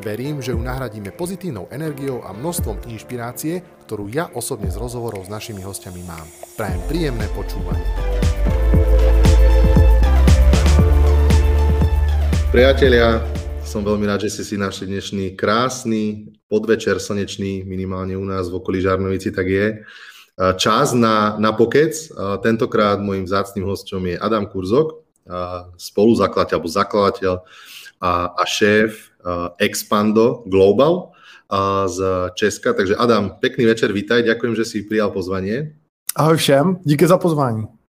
Verím, že ju nahradíme pozitívnou energiou a množstvom inšpirácie, ktorú ja osobne z rozhovorov s našimi hostiami mám. Prajem príjemné počúvanie. Priatelia, som veľmi rád, že ste si našli dnešný krásny podvečer slnečný, minimálne u nás v okolí Žarnovici, tak je. Čas na, na pokec. Tentokrát môjim vzácným hostom je Adam Kurzok, spoluzakladateľ alebo zakladateľ a, a šéf Expando Global z Česka. Takže Adam, pekný večer, vítaj, ďakujem, že si prijal pozvanie. Ahoj všem, díky za pozvání.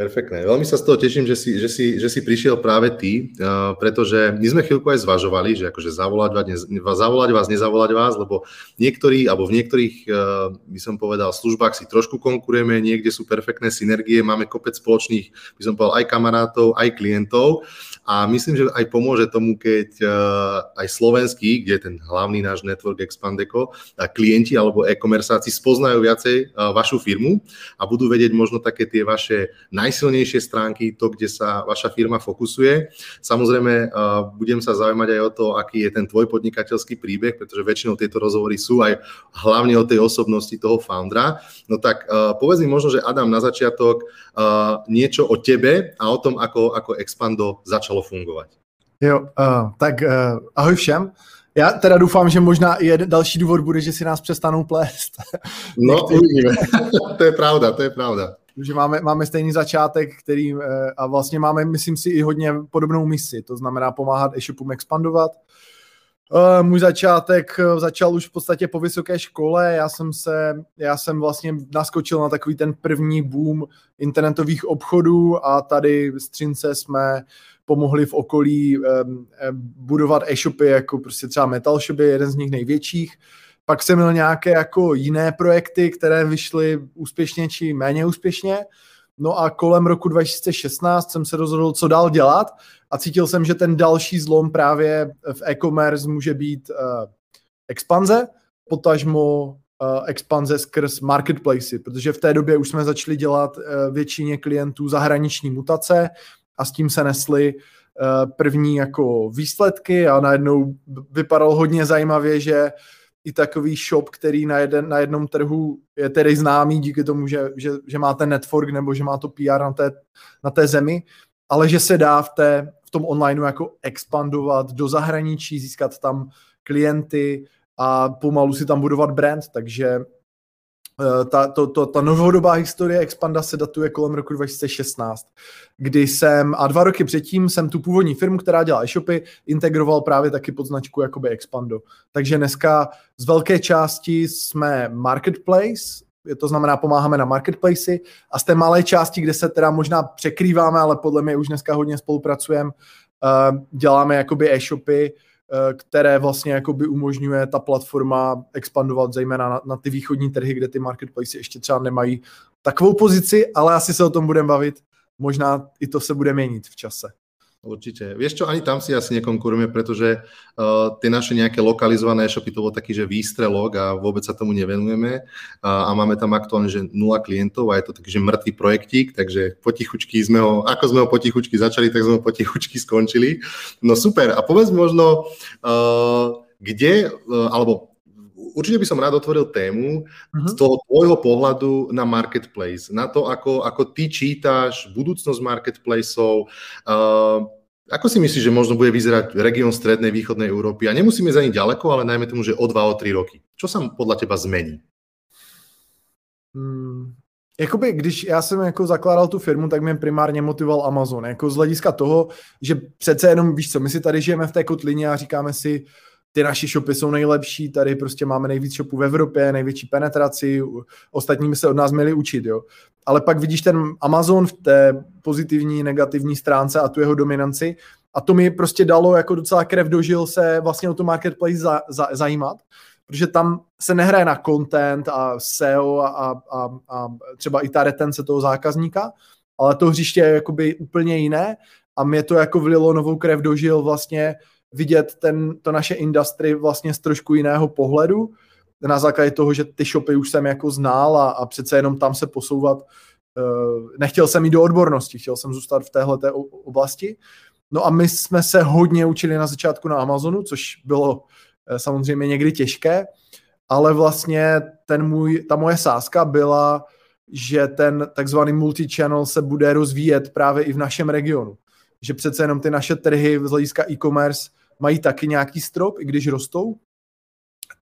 Perfektné. Veľmi sa z toho teším, že si, že si, že si prišiel práve ty, uh, pretože my sme chvíľku aj zvažovali, že akože zavolať vás, ne, zavolať vás, nezavolať vás, lebo niektorí, alebo v niektorých, uh, by som povedal, službách si trošku konkurujeme, niekde sú perfektné synergie, máme kopec spoločných, by som povedal, aj kamarátov, aj klientov a myslím, že aj pomôže tomu, keď uh, aj slovenský, kde je ten hlavný náš network Expandeco, klienti alebo e-komersáci spoznajú viacej uh, vašu firmu a budú vedieť možno také tie vaše naj najsilnejšie stránky, to, kde sa vaša firma fokusuje. Samozrejme, budem sa zaujímať aj o to, aký je ten tvoj podnikateľský príbeh, pretože väčšinou tieto rozhovory sú aj hlavne o tej osobnosti toho foundera. No tak povedz mi možno, že Adam, na začiatok niečo o tebe a o tom, ako, ako Expando začalo fungovať. Jo, uh, tak uh, ahoj všem. Já teda doufám, že možná i jeden další důvod bude, že si nás přestanou plést. No, uvidíme. to je pravda, to je pravda že máme, máme stejný začátek, který eh, a vlastně máme, myslím si, i hodně podobnou misi, to znamená pomáhat e-shopům expandovat. Eh, můj začátek začal už v podstatě po vysoké škole, já jsem se, já jsem vlastně naskočil na takový ten první boom internetových obchodů a tady v Střince jsme pomohli v okolí budovat e-shopy, jako prostě třeba Metal Shopy, jeden z nich největších, pak jsem měl nějaké jako jiné projekty, které vyšly úspěšně či méně úspěšně. No a kolem roku 2016 jsem se rozhodl, co dál dělat a cítil jsem, že ten další zlom právě v e-commerce může být uh, expanze, potažmo uh, expanze skrz marketplace, protože v té době už jsme začali dělat uh, většině klientů zahraniční mutace a s tím se nesly uh, první jako výsledky a najednou vypadalo hodně zajímavě, že i takový shop, který na, jeden, na jednom trhu je tedy známý díky tomu, že, že, že má ten network nebo že má to PR na té, na té zemi, ale že se dá v, té, v tom onlineu jako expandovat do zahraničí, získat tam klienty a pomalu si tam budovat brand, takže Eh, ta, to, to, ta novodobá historie Expanda se datuje kolem roku 2016, kdy jsem, a dva roky předtím jsem tu původní firmu, která dělá e-shopy, integroval právě taky pod značku jakoby Expando. Takže dneska z velké části jsme marketplace, to znamená pomáháme na marketplace a z té malé části, kde se teda možná překrýváme, ale podle mě už dneska hodně spolupracujeme, eh, děláme jakoby e-shopy, Eh, které vlastně jakoby umožňuje ta platforma expandovat zejména na, na ty východní trhy, kde ty marketplace ještě třeba nemají takovou pozici, ale asi se o tom budeme bavit. Možná i to se bude měnit v čase. Určite. Vieš čo, ani tam si asi nekonkurujeme, pretože uh, tie naše nejaké lokalizované e-shopy, to bol taký, že výstrelok a vôbec sa tomu nevenujeme uh, a máme tam aktuálne, že nula klientov a je to taký, že mŕtvý projektík, takže potichučky sme ho, ako sme ho potichučky začali, tak sme ho potichučky skončili. No super. A povedz možno, uh, kde, uh, alebo určite by som rád otvoril tému uh-huh. z toho tvojho pohľadu na marketplace, na to, ako, ako ty čítáš budúcnosť marketplaceov, uh, ako si myslíš, že možno bude vyzerať región strednej, východnej Európy? A nemusíme za ní ďaleko, ale najmä tomu, že o dva, o tři roky. Čo sa podľa teba zmení? Hmm, Jakoby, když já jsem jako zakládal tu firmu, tak mě primárně motivoval Amazon. Jako z hlediska toho, že přece jenom, víš co, my si tady žijeme v té kotlině a říkáme si, ty naše shopy jsou nejlepší, tady prostě máme nejvíc shopů v Evropě, největší penetraci, ostatní by se od nás měli učit, jo. Ale pak vidíš ten Amazon v té pozitivní, negativní stránce a tu jeho dominanci a to mi prostě dalo jako docela krev dožil se vlastně o to marketplace za, za, zajímat, protože tam se nehraje na content a SEO a, a, a, a třeba i ta retence toho zákazníka, ale to hřiště je jakoby úplně jiné a mě to jako vlilo novou krev do žil vlastně vidět ten, to naše industry vlastně z trošku jiného pohledu, na základě toho, že ty shopy už jsem jako znal a, a přece jenom tam se posouvat, uh, nechtěl jsem jít do odbornosti, chtěl jsem zůstat v téhle oblasti. No a my jsme se hodně učili na začátku na Amazonu, což bylo uh, samozřejmě někdy těžké, ale vlastně ten můj, ta moje sázka byla, že ten takzvaný multi-channel se bude rozvíjet právě i v našem regionu. Že přece jenom ty naše trhy z hlediska e-commerce mají taky nějaký strop, i když rostou.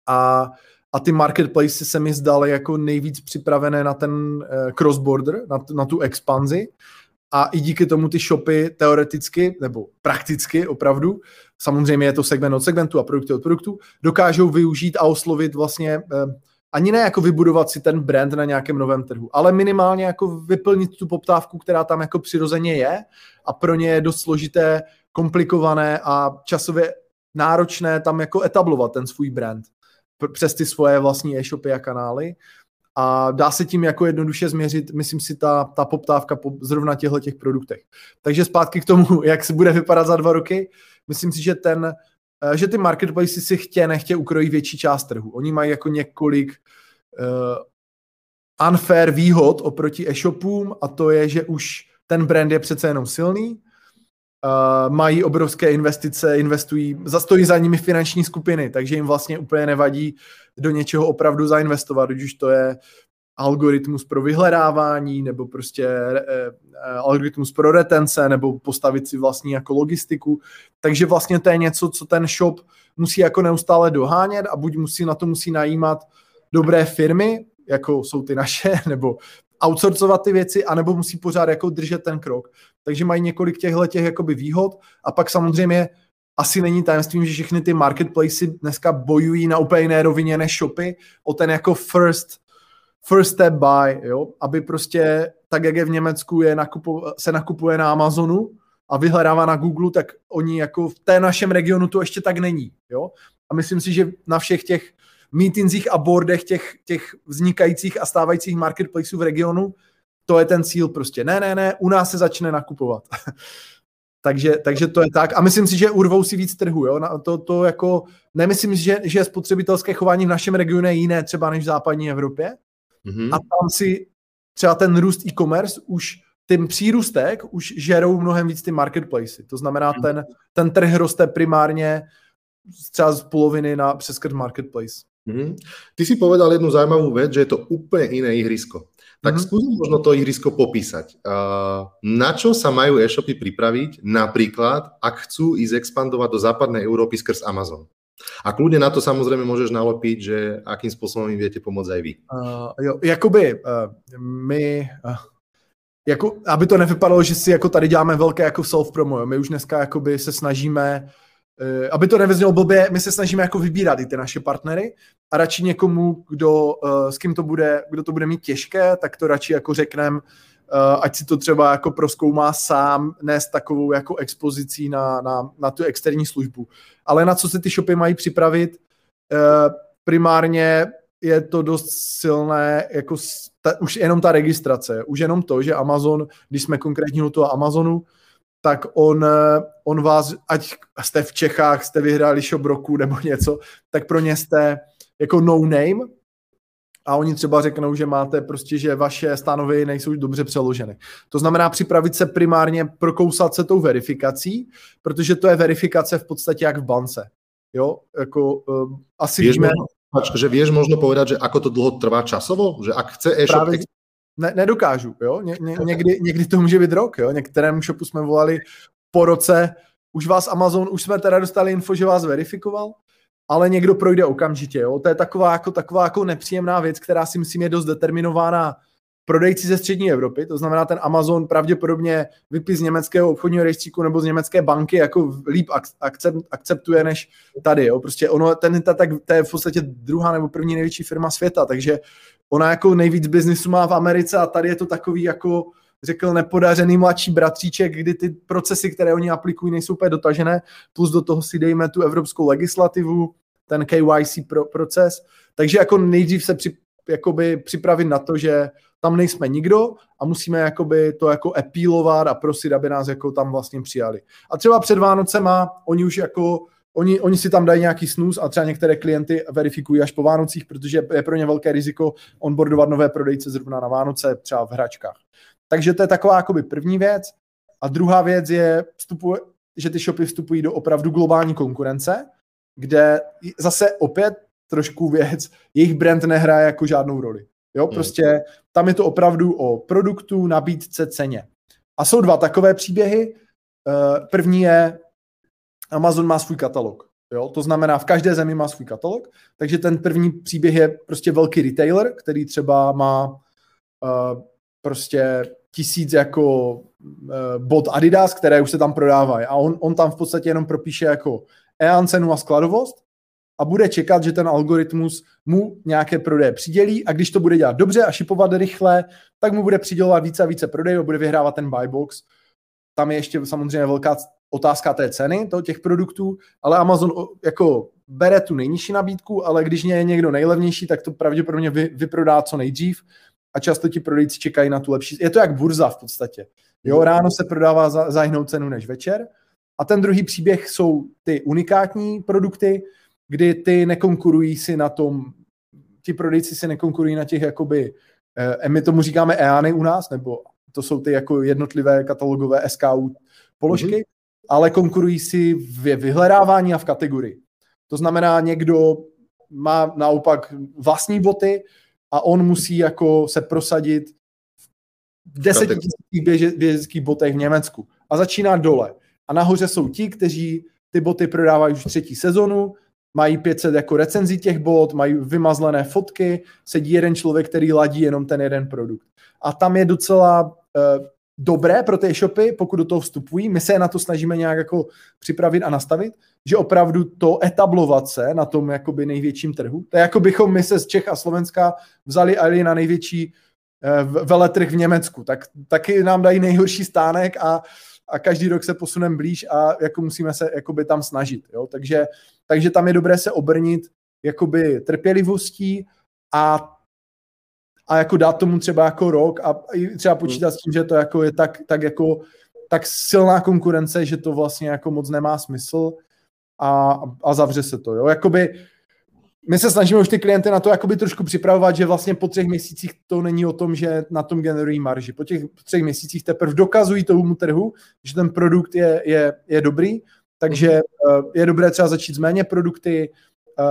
A, a ty marketplaces se mi zdaly jako nejvíc připravené na ten uh, cross-border, na, na tu expanzi. A i díky tomu ty shopy teoreticky, nebo prakticky opravdu, samozřejmě je to segment od segmentu a produkty od produktu, dokážou využít a oslovit vlastně uh, ani ne jako vybudovat si ten brand na nějakém novém trhu, ale minimálně jako vyplnit tu poptávku, která tam jako přirozeně je a pro ně je dost složité, komplikované a časově náročné tam jako etablovat ten svůj brand přes ty svoje vlastní e-shopy a kanály a dá se tím jako jednoduše změřit, myslím si, ta, ta poptávka po zrovna těchto těch produktech. Takže zpátky k tomu, jak se bude vypadat za dva roky, myslím si, že ten Eh, že ty marketplaces si chtě, nechtě ukrojí větší část trhu. Oni mají jako několik uh, unfair výhod oproti e-shopům a to je, že už ten brand je přece jenom silný, uh, mají obrovské investice, investují, zastojí za nimi finanční skupiny, takže jim vlastně úplně nevadí do něčeho opravdu zainvestovat, když to je algoritmus pro vyhledávání, nebo prostě e, e, algoritmus pro retence, nebo postavit si vlastní jako logistiku. Takže vlastně to je něco, co ten shop musí jako neustále dohánět a buď musí na to musí najímat dobré firmy, jako jsou ty naše, nebo outsourcovat ty věci, anebo musí pořád jako držet ten krok. Takže mají několik těchto těch jakoby výhod a pak samozřejmě asi není tajemstvím, že všechny ty marketplaces dneska bojují na úplně jiné rovině než shopy o ten jako first first step buy, jo, aby prostě tak, jak je v Německu, je nakupo, se nakupuje na Amazonu a vyhledává na Google, tak oni jako v té našem regionu to ještě tak není, jo. A myslím si, že na všech těch meetingsích a boardech těch, těch vznikajících a stávajících marketplaceů v regionu, to je ten cíl prostě. Ne, ne, ne, u nás se začne nakupovat. takže, takže to je tak. A myslím si, že urvou si víc trhu. Jo? Na to, to jako, nemyslím, že, že spotřebitelské chování v našem regionu je jiné třeba než v západní Evropě, Mm-hmm. A tam si třeba ten růst e-commerce už tím přírůstek už žerou mnohem víc ty marketplace. To znamená, mm-hmm. ten, ten trh roste primárně třeba z poloviny na přeskrz marketplace. Mm-hmm. Ty si povedal jednu zajímavou věc, že je to úplně jiné ihrisko. Tak mm-hmm. skús možno to ihrisko popísať. Uh, na čo sa majú e-shopy pripraviť, napríklad, ak chcú ísť expandovať do západnej Európy skrz Amazon? A kľudne na to samozrejme môžeš nalopiť, že akým spôsobom im viete pomôcť aj vy. Uh, jo, jakoby uh, my, uh, jako, aby to nevypadalo, že si jako tady děláme velké jako self-promo, my už dneska jakoby se snažíme, uh, aby to nevyznělo blbě, my se snažíme jako vybírat i ty naše partnery a radši někomu, kdo, uh, s kým to bude, kdo to bude mít těžké, tak to radši jako řekneme, Uh, ať si to třeba jako proskoumá sám, ne s takovou jako expozicí na, na, na tu externí službu. Ale na co se ty shopy mají připravit, primárně je to dost silné, jako ta, už jenom ta registrace, už jenom to, že Amazon, když jsme konkrétně u toho Amazonu, tak on, eh, on vás, ať jste v Čechách, jste vyhráli shop roku nebo něco, tak pro ně jste jako no name, a oni třeba řeknou, že máte prostě, že vaše stanovy nejsou dobře přeloženy. To znamená připravit se primárně, prokousat se tou verifikací, protože to je verifikace v podstatě jak v bance. Jo, jako uh, asi vieš víme... Možno, že vieš možno povedať, že ako to dlho trvá časovo? Že ak chce e-shop... ne, nedokážu, jo. Ně, ně, někdy, někdy to může být rok, jo. Některému shopu jsme volali po roce, už vás Amazon, už jsme teda dostali info, že vás verifikoval, ale někdo projde okamžitě. Jo? To je taková jako, taková jako nepříjemná věc, která si myslím je dost determinována prodejci ze střední Evropy, to znamená ten Amazon pravděpodobně vypis z německého obchodního rejstříku nebo z německé banky jako líp akceptuje než tady. Jo? Prostě ono, ten, ta, tak, to je v podstatě druhá nebo první největší firma světa, takže ona jako nejvíc biznisu má v Americe a tady je to takový jako řekl nepodařený mladší bratříček, kdy ty procesy, které oni aplikují, nejsou úplně dotažené, plus do toho si dejme tu evropskou legislativu, ten KYC pro, proces. Takže jako nejdřív se při, jakoby připravit na to, že tam nejsme nikdo a musíme jakoby to jako epílovat a prosit, aby nás jako tam vlastně přijali. A třeba před Vánocema oni už jako Oni, oni si tam dají nějaký snus a třeba některé klienty verifikují až po Vánocích, protože je pro ně velké riziko onboardovat nové prodejce zrovna na Vánoce, třeba v hračkách. Takže to je taková jakoby první věc. A druhá věc je, vstupuje, že ty shopy vstupují do opravdu globální konkurence, kde zase opět trošku věc, jejich brand nehraje jako žádnou roli. Jo, hmm. prostě tam je to opravdu o produktu, nabídce, ceně. A jsou dva takové příběhy. Eh, první je, Amazon má svůj katalog. Jo? To znamená, v každé zemi má svůj katalog, takže ten první příběh je prostě velký retailer, který třeba má uh, prostě tisíc jako uh, bot Adidas, které už se tam prodávají a on, on tam v podstatě jenom propíše jako EAN cenu a skladovost a bude čekat, že ten algoritmus mu nějaké prodeje přidělí a když to bude dělat dobře a šipovat rychle, tak mu bude přidělovat více a více prodejů a bude vyhrávat ten buy box. Tam je ještě samozřejmě velká otázka té ceny toho těch produktů, ale Amazon jako bere tu nejnižší nabídku, ale když je někdo nejlevnější, tak to pravděpodobně vy, vyprodá co nejdřív a často ti prodejci čekají na tu lepší. Je to jak burza v podstatě. Jo, hmm. ráno se prodává za, za jinou cenu než večer. A ten druhý příběh jsou ty unikátní produkty, kdy ty nekonkurují si na tom, ti prodejci si nekonkurují na těch jakoby, eh, my tomu říkáme EANy u nás, nebo to jsou ty jako jednotlivé katalogové SKU položky, mm-hmm ale konkurují si v vyhledávání a v kategorii. To znamená, někdo má naopak vlastní boty a on musí jako se prosadit v desetitisících běžeckých botech v Německu. A začíná dole. A nahoře jsou ti, kteří ty boty prodávají už třetí sezonu, mají 500 jako recenzí těch bot, mají vymazlené fotky, sedí jeden člověk, který ladí jenom ten jeden produkt. A tam je docela uh, dobré pro ty e-shopy, pokud do toho vstupují. My se na to snažíme nějak jako připravit a nastavit, že opravdu to etablovat se na tom jakoby největším trhu. To je jako bychom my se z Čech a Slovenska vzali ali na největší eh, veletrh v Německu. Tak taky nám dají nejhorší stánek a, a každý rok se posuneme blíž a jako musíme se jakoby tam snažit. Jo? Takže, takže tam je dobré se obrnit jakoby trpělivostí a a jako dát tomu třeba jako rok a třeba počítat s tím, že to jako je tak, tak jako tak silná konkurence, že to vlastně jako moc nemá smysl a, a zavře se to, jo. Jakoby my se snažíme už ty klienty na to jakoby trošku připravovat, že vlastně po třech měsících to není o tom, že na tom generují marži. Po těch třech měsících teprve dokazují tomu trhu, že ten produkt je, je, je dobrý, takže mhm. eh, je dobré třeba začít s méně produkty,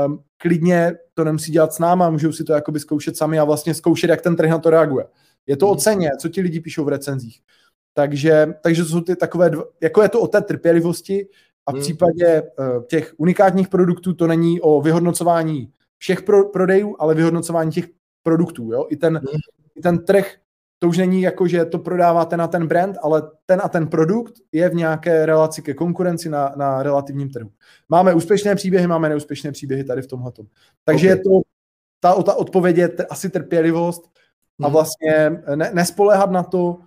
um, klidně to nemusí dělat s náma, můžou si to jakoby zkoušet sami a vlastně zkoušet, jak ten trh na to reaguje. Je to o ceně, co ti lidi píšou v recenzích. Takže, takže to jsou ty takové, dva, jako je to o té trpělivosti a v hmm. případě uh, těch unikátních produktů to není o vyhodnocování všech pro, prodejů, ale vyhodnocování těch produktů. Jo? I, ten, hmm. I ten trh to už není jako, že to prodáváte na ten brand, ale ten a ten produkt je v nějaké relaci ke konkurenci na, na relativním trhu. Máme úspěšné příběhy, máme neúspěšné příběhy tady v tomhle. Takže okay. je to, ta, ta odpověď je t- asi trpělivost a hmm. vlastně ne, nespoléhat na to,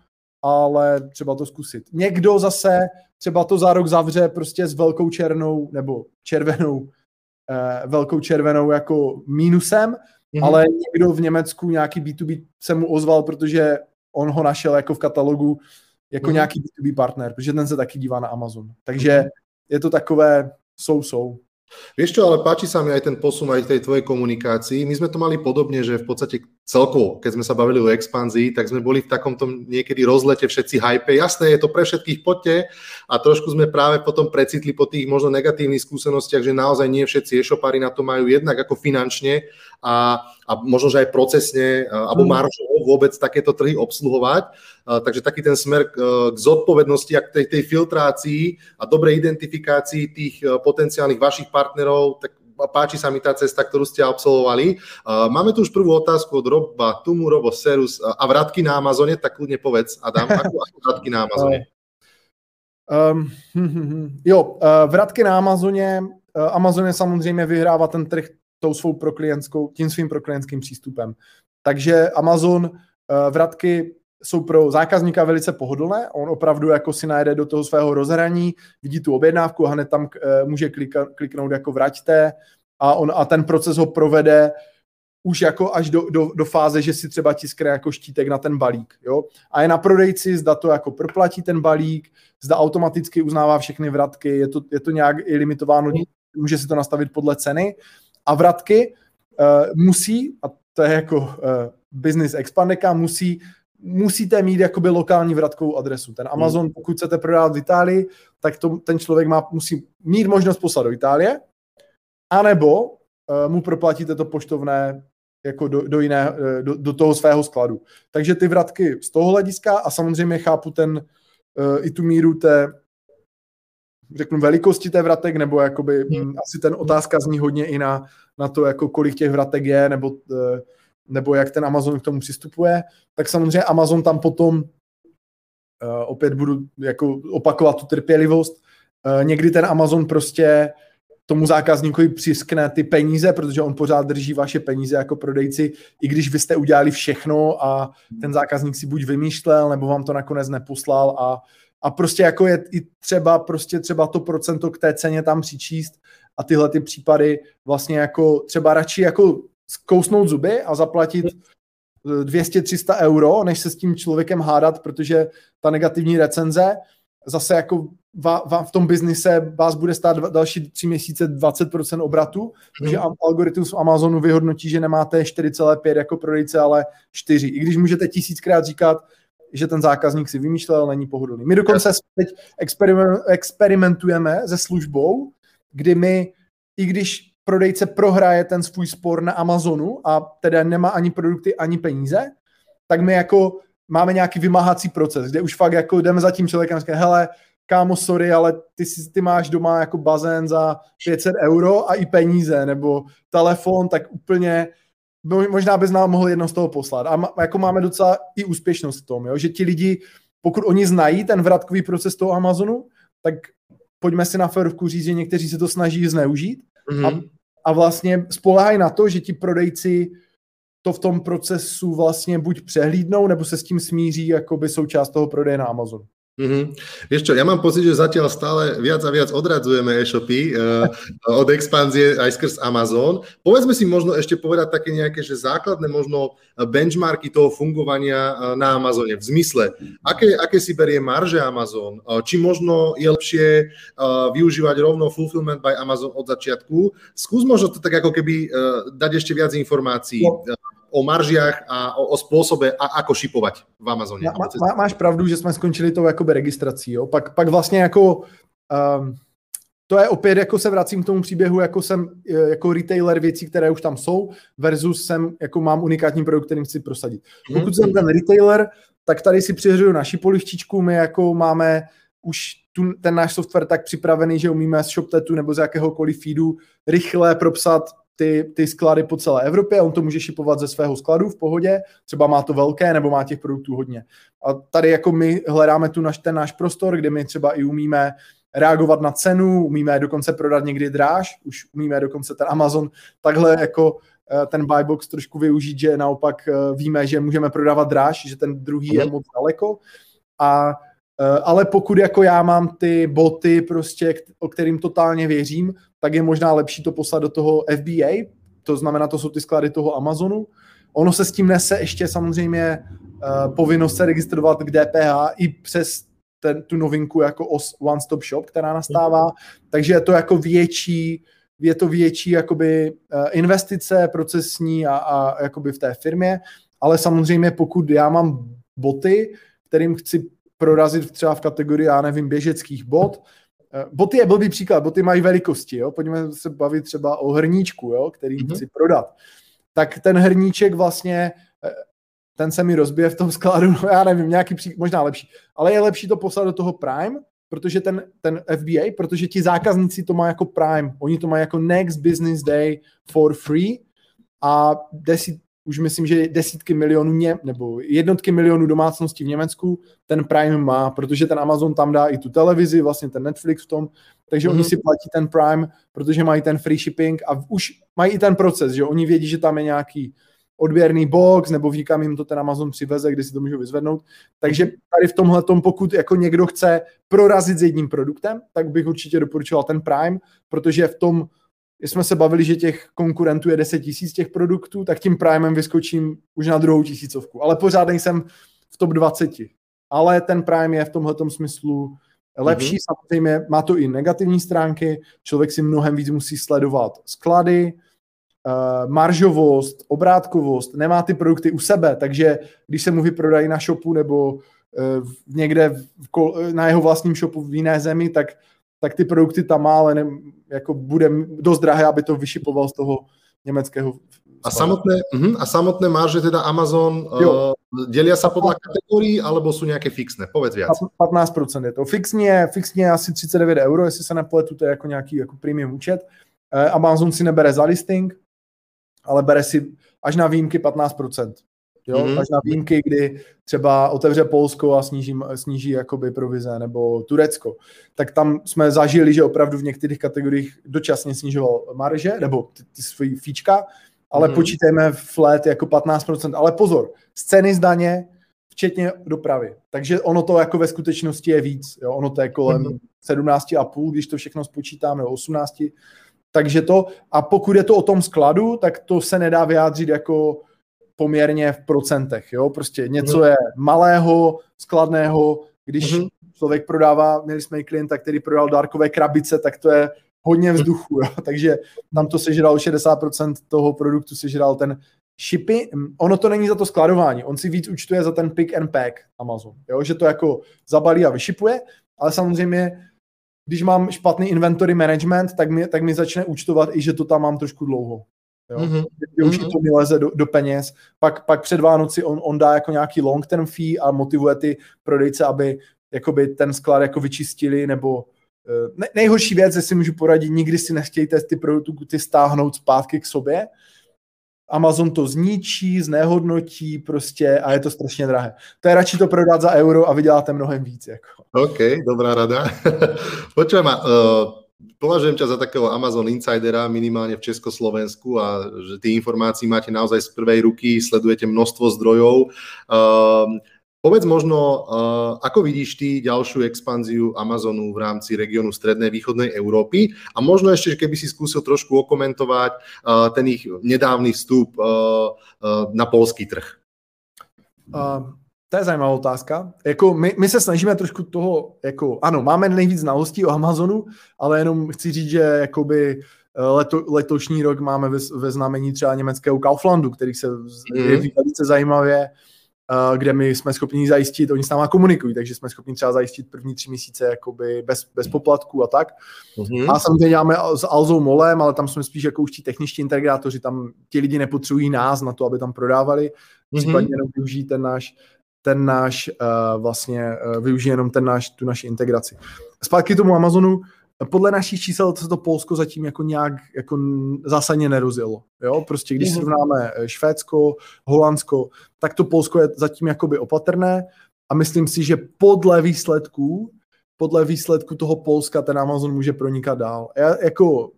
ale třeba to zkusit. Někdo zase třeba to za rok zavře prostě s velkou černou nebo červenou, eh, velkou červenou jako mínusem, Mm-hmm. Ale někdo v Německu, nějaký B2B se mu ozval, protože on ho našel jako v katalogu jako mm-hmm. nějaký B2B partner, protože ten se taky dívá na Amazon. Takže mm-hmm. je to takové sou-sou. Vieš čo, ale páči sa mi aj ten posun aj tej tvojej komunikácii. My sme to mali podobne, že v podstate celkovo, keď sme sa bavili o expanzii, tak sme boli v takomto niekedy rozlete všetci hype. Jasné, je to pre všetkých poďte a trošku sme práve potom precitli po tých možno negatívnych skúsenostiach, že naozaj nie všetci e-shopári na to majú jednak ako finančne a, a možno, že aj procesne alebo mm. maržovo vôbec takéto trhy obsluhovať. Takže taký ten smer k zodpovednosti a k tej, tej filtrácii a dobrej identifikácii tých potenciálnych vašich partnerov, tak páči sa mi tá cesta, ktorú ste absolvovali. Máme tu už prvú otázku od Roba Tumu, Robo Serus a vratky na Amazone, tak kľudne povedz, Adam, ako, ako vratky na Amazone? Um, jo, vratky na Amazoně, Amazoně samozřejmě vyhrává ten trh tou svou proklientskou, tím svým proklientským přístupem. Takže Amazon uh, vratky jsou pro zákazníka velice pohodlné. On opravdu jako si najde do toho svého rozhraní, vidí tu objednávku a hned tam uh, může klika, kliknout jako vraťte a, on, a ten proces ho provede už jako až do, do, do fáze, že si třeba tiskne jako štítek na ten balík. Jo? A je na prodejci, zda to jako proplatí ten balík, zda automaticky uznává všechny vratky, je to, je to nějak i limitováno, může si to nastavit podle ceny. A vratky uh, musí, a to je jako uh, business expandeka, musí musíte mít jakoby lokální vratkovou adresu. Ten Amazon, hmm. pokud chcete prodávat v Itálii, tak to, ten člověk má, musí mít možnost poslat do Itálie, anebo uh, mu proplatíte to poštovné jako do, do, jiné, do, do toho svého skladu. Takže ty vratky z toho hlediska a samozřejmě chápu ten uh, i tu míru té řeknu velikosti té vratek, nebo jakoby hmm. asi ten otázka zní hodně i na, na to, jako kolik těch vratek je, nebo uh, nebo jak ten Amazon k tomu přistupuje, tak samozřejmě Amazon tam potom uh, opět budu jako opakovat tu trpělivost. Uh, někdy ten Amazon prostě tomu zákazníkovi přiskne ty peníze, protože on pořád drží vaše peníze jako prodejci, i když vy jste udělali všechno a ten zákazník si buď vymýšlel, nebo vám to nakonec neposlal a, a prostě jako je i třeba prostě třeba to procento k té ceně tam přičíst a tyhle ty případy vlastně jako třeba radši jako zkousnout zuby a zaplatit 200-300 euro, než se s tím člověkem hádat, protože ta negativní recenze zase jako va, va, v tom biznise vás bude stát další tři měsíce 20% obratu, protože mm. algoritmus Amazonu vyhodnotí, že nemáte 4,5 jako prodejce, ale 4. I když můžete tisíckrát říkat, že ten zákazník si vymýšlel, není pohodlný. My dokonce teď experimentujeme se službou, kdy my, i když prodejce prohraje ten svůj spor na Amazonu a teda nemá ani produkty, ani peníze, tak my jako máme nějaký vymáhací proces, kde už fakt jako jdeme za tím člověkem a říkáme, hele, kámo, sorry, ale ty, si, ty máš doma jako bazén za 500 euro a i peníze, nebo telefon, tak úplně možná bys nám mohl jedno z toho poslat. A jako máme docela i úspěšnost v tom, jo? že ti lidi, pokud oni znají ten vratkový proces toho Amazonu, tak pojďme si na ferovku říct, že někteří se to snaží zneužít mm-hmm. a a vlastně spolehají na to, že ti prodejci to v tom procesu vlastně buď přehlídnou, nebo se s tím smíří jako by součást toho prodeje na Amazonu. Mm-hmm. Vieš čo, ja mám pocit, že zatiaľ stále viac a viac odradzujeme e-shopy uh, od expanzie aj skrz Amazon. Povedzme si možno ešte povedať také nejaké, že základné možno benchmarky toho fungovania uh, na Amazone v zmysle, aké, aké si berie marže Amazon, uh, či možno je lepšie uh, využívať rovno fulfillment by Amazon od začiatku. Skús možno to tak ako keby uh, dať ešte viac informácií. No o maržiach a o, o spôsobe, a, ako šipovať v Amazone. Má, má, máš pravdu, že jsme skončili tou jakoby registrací. Jo? Pak, pak vlastně jako um, to je opět, jako se vracím k tomu příběhu, jako jsem e, jako retailer věcí, které už tam jsou, versus jsem, jako mám unikátní produkt, kterým chci prosadit. Mm-hmm. Pokud jsem ten retailer, tak tady si přihřuju naši polivčičku, my jako máme už tu, ten náš software tak připravený, že umíme z ShopTetu nebo z jakéhokoliv feedu rychle propsat ty, ty sklady po celé Evropě, on to může šipovat ze svého skladu v pohodě, třeba má to velké nebo má těch produktů hodně. A tady jako my hledáme tu naš, ten náš prostor, kde my třeba i umíme reagovat na cenu, umíme dokonce prodat někdy dráž, už umíme dokonce ten Amazon takhle jako eh, ten buybox trošku využít, že naopak eh, víme, že můžeme prodávat dráž, že ten druhý je mhm. moc daleko. A ale pokud jako já mám ty boty, prostě, o kterým totálně věřím, tak je možná lepší to poslat do toho FBA, to znamená, to jsou ty sklady toho Amazonu. Ono se s tím nese ještě samozřejmě uh, povinnost se registrovat k DPH i přes ten, tu novinku jako One Stop Shop, která nastává, takže je to jako větší, je to větší jakoby uh, investice procesní a, a jakoby v té firmě, ale samozřejmě pokud já mám boty, kterým chci prorazit třeba v kategorii, já nevím, běžeckých bot. Eh, boty je blbý příklad, boty mají velikosti, jo? pojďme se bavit třeba o hrníčku, jo? který mm-hmm. chci prodat. Tak ten hrníček vlastně, eh, ten se mi rozbije v tom skladu, no já nevím, nějaký příklad, možná lepší, ale je lepší to poslat do toho Prime, protože ten, ten FBA, protože ti zákazníci to mají jako Prime, oni to mají jako Next Business Day for free a desít, už myslím, že desítky milionů ně, nebo jednotky milionů domácností v Německu ten Prime má, protože ten Amazon tam dá i tu televizi, vlastně ten Netflix v tom, takže mm-hmm. oni mhm. si platí ten Prime, protože mají ten free shipping a už mají i ten proces, že oni vědí, že tam je nějaký odběrný box, nebo ví, kam jim to ten Amazon přiveze, kde si to můžou vyzvednout. Takže tady v tomhle tom, pokud jako někdo chce prorazit s jedním produktem, tak bych určitě doporučoval ten Prime, protože v tom jsme se bavili, že těch konkurentů je 10 tisíc těch produktů, tak tím Primem vyskočím už na druhou tisícovku. Ale pořád nejsem v top 20. Ale ten Prime je v tomhle smyslu lepší. Mm-hmm. Samozřejmě má to i negativní stránky. Člověk si mnohem víc musí sledovat sklady, uh, maržovost, obrátkovost, nemá ty produkty u sebe, takže když se mu vyprodají na shopu nebo uh, někde v, na jeho vlastním shopu v jiné zemi, tak tak ty produkty tam má, ale ne, jako bude dost drahé, aby to vyšipoval z toho německého. A samotné, uh, a samotné marže teda Amazon uh, dělia se podle kategorií, alebo jsou nějaké fixné? Povedz viac. 15% je to. Fixně, fixně asi 39 euro, jestli se nepletu, to je jako nějaký jako premium účet. Uh, Amazon si nebere za listing, ale bere si až na výjimky 15%. Jo? Mm-hmm. Až na výjimky, kdy třeba otevře Polsko a sníží, sníží jakoby provize, nebo Turecko. Tak tam jsme zažili, že opravdu v některých kategoriích dočasně snižoval marže, nebo ty, ty svojí fíčka, ale mm-hmm. počítajme flat jako 15%. Ale pozor, z ceny zdaně, včetně dopravy. Takže ono to jako ve skutečnosti je víc. Jo? Ono to je kolem mm-hmm. 17,5, když to všechno spočítám, nebo 18. Takže to, a pokud je to o tom skladu, tak to se nedá vyjádřit jako poměrně v procentech, jo, prostě něco mm. je malého, skladného, když mm. člověk prodává, měli jsme i klienta, který prodal dárkové krabice, tak to je hodně vzduchu, jo, takže tam to sežral 60% toho produktu, sežral ten shipy, ono to není za to skladování, on si víc účtuje za ten pick and pack Amazon, jo, že to jako zabalí a vyšipuje, ale samozřejmě když mám špatný inventory management, tak mi, tak mi začne účtovat i, že to tam mám trošku dlouho. Jo? Mm-hmm. Už mm-hmm. to mi leze do, do peněz. Pak, pak před Vánoci on, on dá jako nějaký long term fee a motivuje ty prodejce, aby jakoby ten sklad jako vyčistili, nebo eh, ne, nejhorší věc, jestli můžu poradit, nikdy si nechtějte ty produkty stáhnout zpátky k sobě. Amazon to zničí, znehodnotí prostě a je to strašně drahé. To je radši to prodat za euro a vyděláte mnohem víc. Jako. OK, dobrá rada. Počujem, uh, považujem ťa za takého Amazon insidera minimálne v Československu a že ty informácií máte naozaj z prvej ruky, sledujete množstvo zdrojov. Uh, Povedz možno, uh, ako vidíš ty ďalšiu expanziu Amazonu v rámci regionu strednej východnej Európy a možno ešte, keby si skúsil trošku okomentovať uh, ten ich nedávny vstup uh, na polský trh. Uh, to je zajímavá otázka. Jako my, my se snažíme trošku toho, jako ano, máme nejvíc znalostí o Amazonu, ale jenom chci říct, že jakoby eh, leto, letošní rok máme ve, ve znamení třeba německého Kauflandu, který se mm. jeví velice zajímavě, uh, kde my jsme schopni zajistit, oni s náma komunikují, takže jsme schopni třeba zajistit první tři měsíce jakoby bez, bez poplatků a tak. Mm. A samozřejmě děláme s Alzou Molem, ale tam jsme spíš jako už ti techničtí integrátoři, tam ti lidi nepotřebují nás na to, aby tam prodávali, mm. případně jenom využijí ten náš ten náš uh, vlastně uh, využije jenom ten náš, tu naši integraci. Zpátky tomu Amazonu, podle našich čísel se to Polsko zatím jako nějak jako zásadně nerozjelo. Jo? Prostě když mm-hmm. srovnáme eh, Švédsko, Holandsko, tak to Polsko je zatím jakoby opatrné a myslím si, že podle výsledků podle výsledku toho Polska ten Amazon může pronikat dál. Já, jako,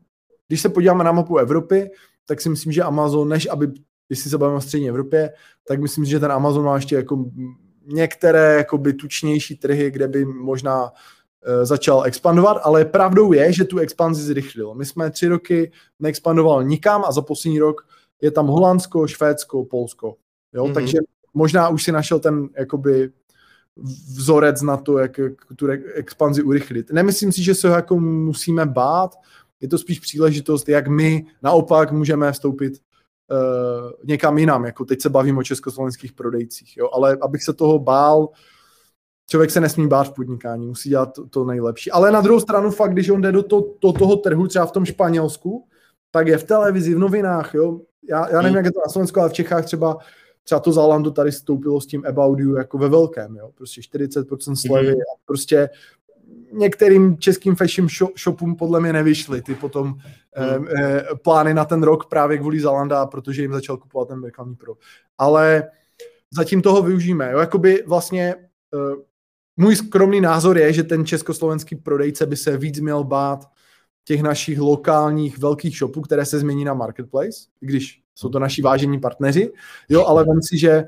když se podíváme na mapu Evropy, tak si myslím, že Amazon, než aby když se bavíme o střední Evropě, tak myslím si, že ten Amazon má ještě jako některé jakoby tučnější trhy, kde by možná uh, začal expandovat, ale pravdou je, že tu expanzi zrychlil. My jsme tři roky neexpandoval nikam a za poslední rok je tam Holandsko, Švédsko, Polsko. Jo? Mm-hmm. Takže možná už si našel ten jakoby vzorec na to, jak, jak tu expanzi urychlit. Nemyslím si, že se ho jako musíme bát, je to spíš příležitost, jak my naopak můžeme vstoupit uh, někam jinam, jako teď se bavím o československých prodejcích, jo, ale abych se toho bál, člověk se nesmí bát v podnikání, musí dělat to, to nejlepší. Ale na druhou stranu fakt, když on jde do, to, do toho trhu, třeba v tom Španělsku, tak je v televizi, v novinách, jo. Já, já nevím, hmm. jak je to na Slovensku, ale v Čechách třeba třeba to Zalando tady stoupilo s tím About You jako ve velkém, jo. Prostě 40% slevy mm. a prostě některým českým fashion shopům podle mě nevyšly ty potom hmm. eh, plány na ten rok právě kvůli Zalanda, protože jim začal kupovat ten reklamní pro. Ale zatím toho využijeme. Jo? Jakoby vlastně eh, můj skromný názor je, že ten československý prodejce by se víc měl bát těch našich lokálních velkých shopů, které se změní na marketplace, když jsou to naši vážení partneři, jo, ale vem si, že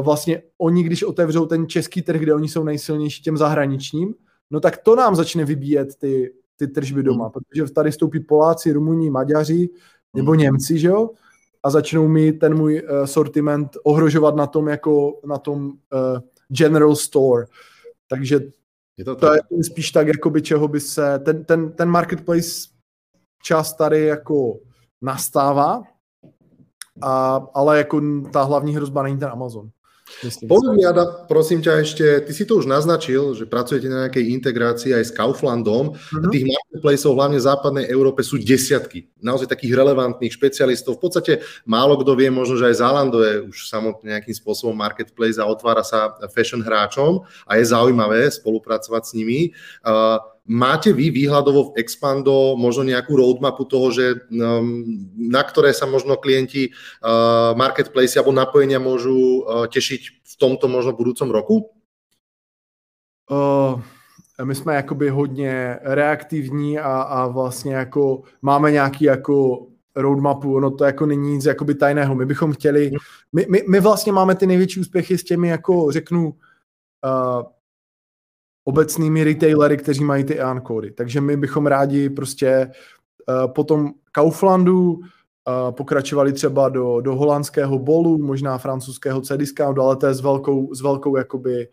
vlastně oni, když otevřou ten český trh, kde oni jsou nejsilnější těm zahraničním, no tak to nám začne vybíjet ty, ty tržby doma, hmm. protože tady stoupí Poláci, Rumuni, Maďaři nebo hmm. Němci, že jo? A začnou mi ten můj uh, sortiment ohrožovat na tom jako na tom uh, general store. Takže je to, to je spíš tak, jakoby čeho by se, ten, ten, ten marketplace čas tady jako nastává, a, ale jako ta hlavní hrozba není ten Amazon. Poviem mi, Ada, prosím ťa ešte, ty si to už naznačil, že pracujete na nejakej integrácii aj s Kauflandom. Mm-hmm. Tých marketplaceov hlavne v západnej Európe sú desiatky. Naozaj takých relevantných špecialistov. V podstate málo kto vie, možno, že aj Zalando je už samotný nejakým spôsobom marketplace a otvára sa fashion hráčom a je zaujímavé spolupracovať s nimi. Uh, Máte vy výhľadovo v Expando možno nejakú roadmapu toho, že um, na ktoré sa možno klienti uh, marketplace alebo napojenia môžu uh, tešiť v tomto možno budúcom roku? Uh, my jsme jakoby hodně reaktivní a, a vlastně jako máme nějaký jako roadmapu, ono to jako není nic jakoby tajného. My bychom chtěli, my, my, my vlastně máme ty největší úspěchy s těmi jako řeknu uh, obecnými retailery, kteří mají ty EAN kódy. Takže my bychom rádi prostě uh, potom Kauflandu uh, pokračovali třeba do, do holandského bolu, možná francouzského C-discountu, ale to je s velkou, s velkou jakoby,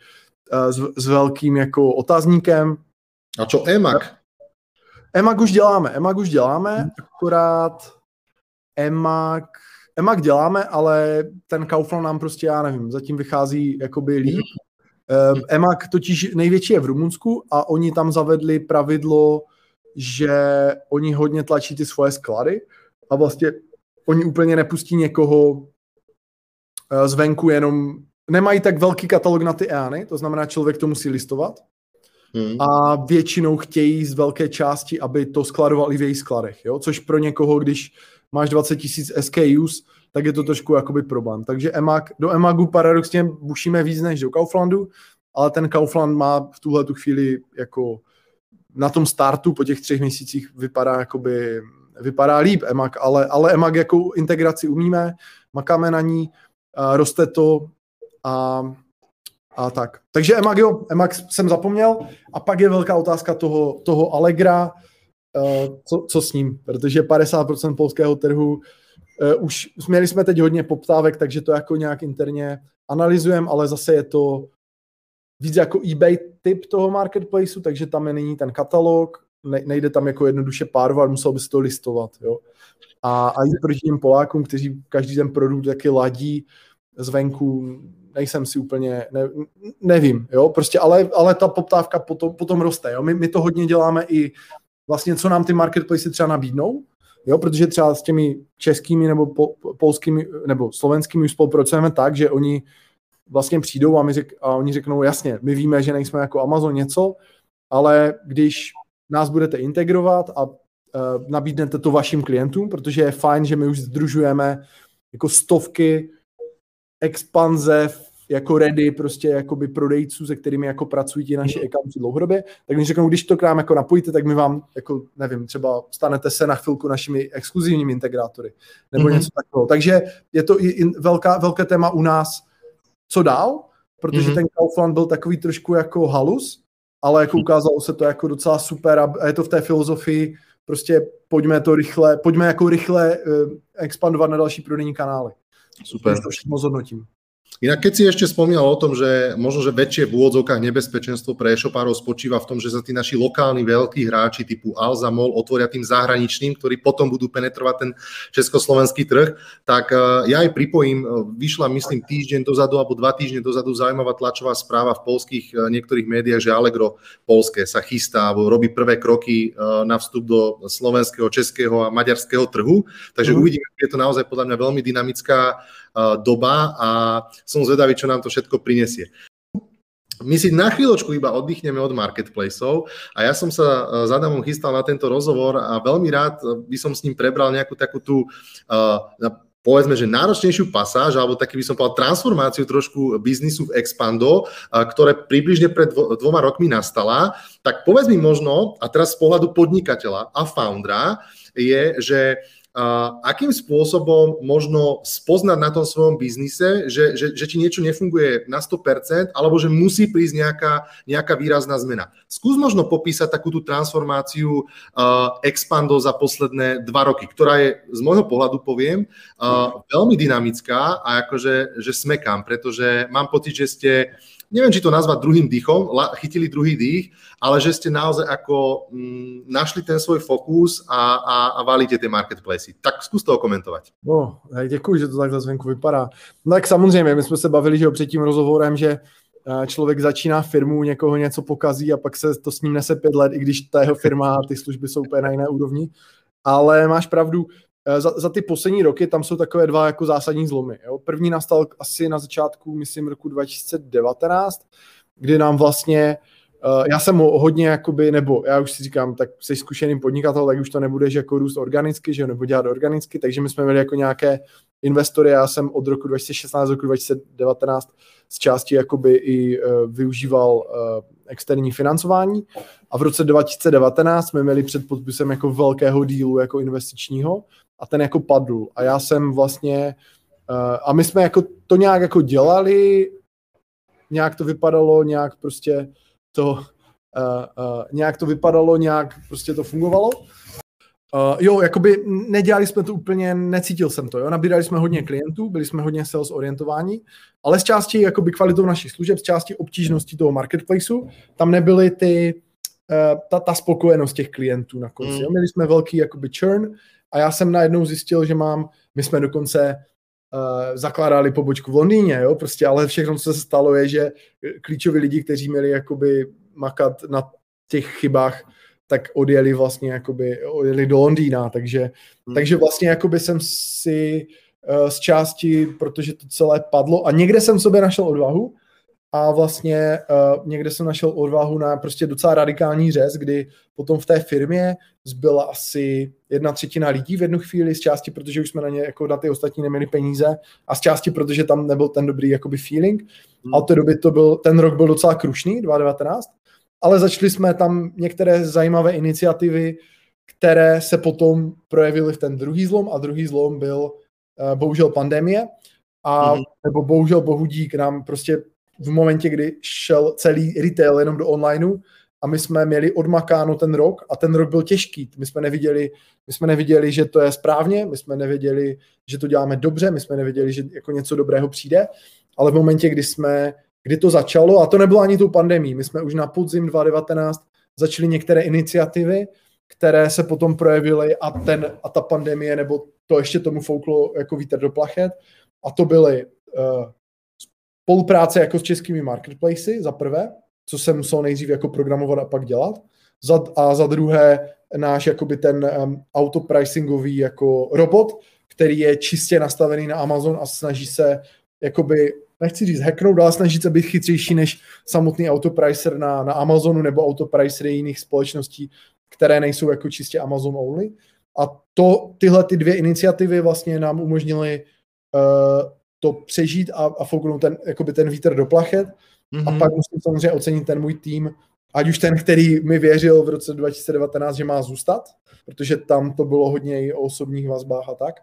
uh, s, s velkým jako otazníkem. A co EMAG? EMAG už děláme, EMAG už děláme, akorát EMAG, EMAG děláme, ale ten Kaufland nám prostě, já nevím, zatím vychází jakoby líp, Um, EMAG totiž největší je v Rumunsku a oni tam zavedli pravidlo, že oni hodně tlačí ty svoje sklady a vlastně oni úplně nepustí někoho uh, zvenku jenom, nemají tak velký katalog na ty EANy, to znamená, člověk to musí listovat hmm. a většinou chtějí z velké části, aby to skladovali v jejich skladech, jo? což pro někoho, když máš 20 tisíc SKUs, tak je to trošku jakoby problém. Takže EMAG, do EMAGu paradoxně bušíme víc než do Kauflandu, ale ten Kaufland má v tuhle tu chvíli jako na tom startu po těch třech měsících vypadá jakoby, vypadá líp EMAG, ale, ale EMAG jako integraci umíme, makáme na ní, a roste to a, a tak. Takže EMAG jo, EMAG jsem zapomněl a pak je velká otázka toho, toho Allegra, uh, co, co s ním, protože 50% polského trhu Uh, už měli jsme teď hodně poptávek, takže to jako nějak interně analyzujeme, ale zase je to víc jako eBay typ toho marketplaceu, takže tam je není ten katalog, ne, nejde tam jako jednoduše párovat, musel by se to listovat, jo. A, a jít proti těm Polákům, kteří každý ten produkt taky ladí zvenku, nejsem si úplně, ne, nevím, jo, prostě, ale, ale ta poptávka potom, potom roste, jo. My, my to hodně děláme i vlastně, co nám ty marketplace třeba nabídnou, Jo, protože třeba s těmi českými nebo po, polskými nebo slovenskými spolupracujeme tak, že oni vlastně přijdou a, my řek, a oni řeknou, jasně, my víme, že nejsme jako Amazon něco, ale když nás budete integrovat a uh, nabídnete to vašim klientům, protože je fajn, že my už združujeme jako stovky expanze jako ready prostě jakoby prodejců, se kterými jako pracují ti naši accounti dlouhodobě, tak mi řeknou, když to k nám jako napojíte, tak my vám, jako nevím, třeba stanete se na chvilku našimi exkluzivními integrátory, nebo mm-hmm. něco takového. Takže je to i velká, velké téma u nás, co dál, protože mm-hmm. ten Kaufland byl takový trošku jako halus, ale jako ukázalo se to jako docela super a je to v té filozofii, prostě pojďme to rychle, pojďme jako rychle uh, expandovat na další prodejní kanály. Super. To všechno zhodnotím. Inak keď si ešte spomínal o tom, že možno, že väčšie v úvodzovkách nebezpečenstvo pre e-shopárov spočíva v tom, že sa tí naši lokálni veľkí hráči typu Alza, Mol otvoria tým zahraničným, ktorí potom budú penetrovať ten československý trh, tak e, ja aj pripojím, e, vyšla myslím týždeň dozadu alebo dva týždne dozadu zaujímavá tlačová správa v polských e, niektorých médiách, že Allegro polské sa chystá alebo robí prvé kroky na vstup do slovenského, českého a maďarského trhu. Takže mm. uvidíme, je to naozaj podľa mňa veľmi dynamická doba a som zvedavý, čo nám to všetko prinesie. My si na chvíľočku iba oddychneme od marketplaceov a ja som sa s Adamom chystal na tento rozhovor a veľmi rád by som s ním prebral nejakú takú tú povedzme, že náročnejšiu pasáž, alebo taký by som povedal transformáciu trošku biznisu v Expando, ktoré približne pred dvoma rokmi nastala, tak povedz mi možno, a teraz z pohľadu podnikateľa a foundera, je, že akým spôsobom možno spoznať na tom svojom biznise, že, že, že ti niečo nefunguje na 100%, alebo že musí prísť nejaká, nejaká výrazná zmena. Skús možno popísať takú tú transformáciu uh, Expando za posledné dva roky, ktorá je z môjho pohľadu, poviem, uh, veľmi dynamická a akože že smekám, pretože mám pocit, že ste neviem, či to nazvať druhým dýchom, chytili druhý dých, ale že ste naozaj ako mm, našli ten svůj fokus a, a, a valíte ty marketplacy. Tak zkus to komentovat. No, děkuji, že to takhle zvenku vypadá. No tak samozřejmě, my jsme se bavili, že před tím rozhovorem, že eh, člověk začíná firmu, někoho něco pokazí a pak se to s ním nese pět let, i když ta jeho firma a ty služby jsou úplně na jiné úrovni. Ale máš pravdu, za, za ty poslední roky tam jsou takové dva jako zásadní zlomy. Jo. První nastal asi na začátku, myslím, roku 2019, kdy nám vlastně, uh, já jsem hodně jakoby, nebo já už si říkám, tak jsi zkušený podnikatel, tak už to nebudeš jako růst organicky, že nebo dělat organicky, takže my jsme měli jako nějaké investory, já jsem od roku 2016 do roku 2019 z části jakoby i uh, využíval externí financování a v roce 2019 jsme měli před podpisem jako velkého dílu jako investičního a ten jako padl. A já jsem vlastně, uh, a my jsme jako to nějak jako dělali, nějak to vypadalo, nějak prostě to, uh, uh, nějak to vypadalo, nějak prostě to fungovalo. Uh, jo, jakoby nedělali jsme to úplně, necítil jsem to, jo, nabírali jsme hodně klientů, byli jsme hodně sales orientovaní, ale z části jakoby kvalitou našich služeb, z části obtížnosti toho marketplaceu, tam nebyly ty, uh, ta, ta spokojenost těch klientů na konci, mm. jo, měli jsme velký jakoby churn, a já jsem najednou zjistil, že mám, my jsme dokonce uh, zakládali pobočku v Londýně, jo, prostě, ale všechno, co se stalo, je, že klíčoví lidi, kteří měli jakoby makat na těch chybách, tak odjeli vlastně jakoby, odjeli do Londýna, takže, hmm. takže vlastně jakoby jsem si uh, z části, protože to celé padlo a někde jsem v sobě našel odvahu, a vlastně uh, někde jsem našel odvahu na prostě docela radikální řez, kdy potom v té firmě zbyla asi jedna třetina lidí v jednu chvíli, z části protože už jsme na ně jako na ty ostatní neměli peníze a z části protože tam nebyl ten dobrý jakoby feeling. Hmm. A od té doby to byl, ten rok byl docela krušný, 2019, ale začali jsme tam některé zajímavé iniciativy, které se potom projevily v ten druhý zlom a druhý zlom byl uh, bohužel pandemie a hmm. nebo bohužel bohudík nám prostě v momentě, kdy šel celý retail jenom do onlineu a my jsme měli odmakáno ten rok a ten rok byl těžký. My jsme neviděli, my jsme neviděli, že to je správně, my jsme neviděli, že to děláme dobře, my jsme neviděli, že jako něco dobrého přijde, ale v momentě, kdy jsme, kdy to začalo, a to nebylo ani tou pandemí, my jsme už na podzim 2019 začali některé iniciativy, které se potom projevily a, ten, a ta pandemie, nebo to ještě tomu fouklo jako vítr do plachet, a to byly uh, spolupráce jako s českými marketplacy, za prvé, co jsem musel nejdřív jako programovat a pak dělat, za, a za druhé náš jakoby ten um, autopricingový jako robot, který je čistě nastavený na Amazon a snaží se jakoby, nechci říct hacknout, ale snaží se být chytřejší než samotný autopricer na, na Amazonu nebo autopricery jiných společností, které nejsou jako čistě Amazon only. A to, tyhle ty dvě iniciativy vlastně nám umožnily uh, to přežít a, a fouknout ten, jakoby ten vítr do plachet. Mm-hmm. A mhm. pak musím samozřejmě ocenit ten můj tým, ať už ten, který mi věřil v roce 2019, že má zůstat, protože tam to bylo hodně i o osobních vazbách a tak.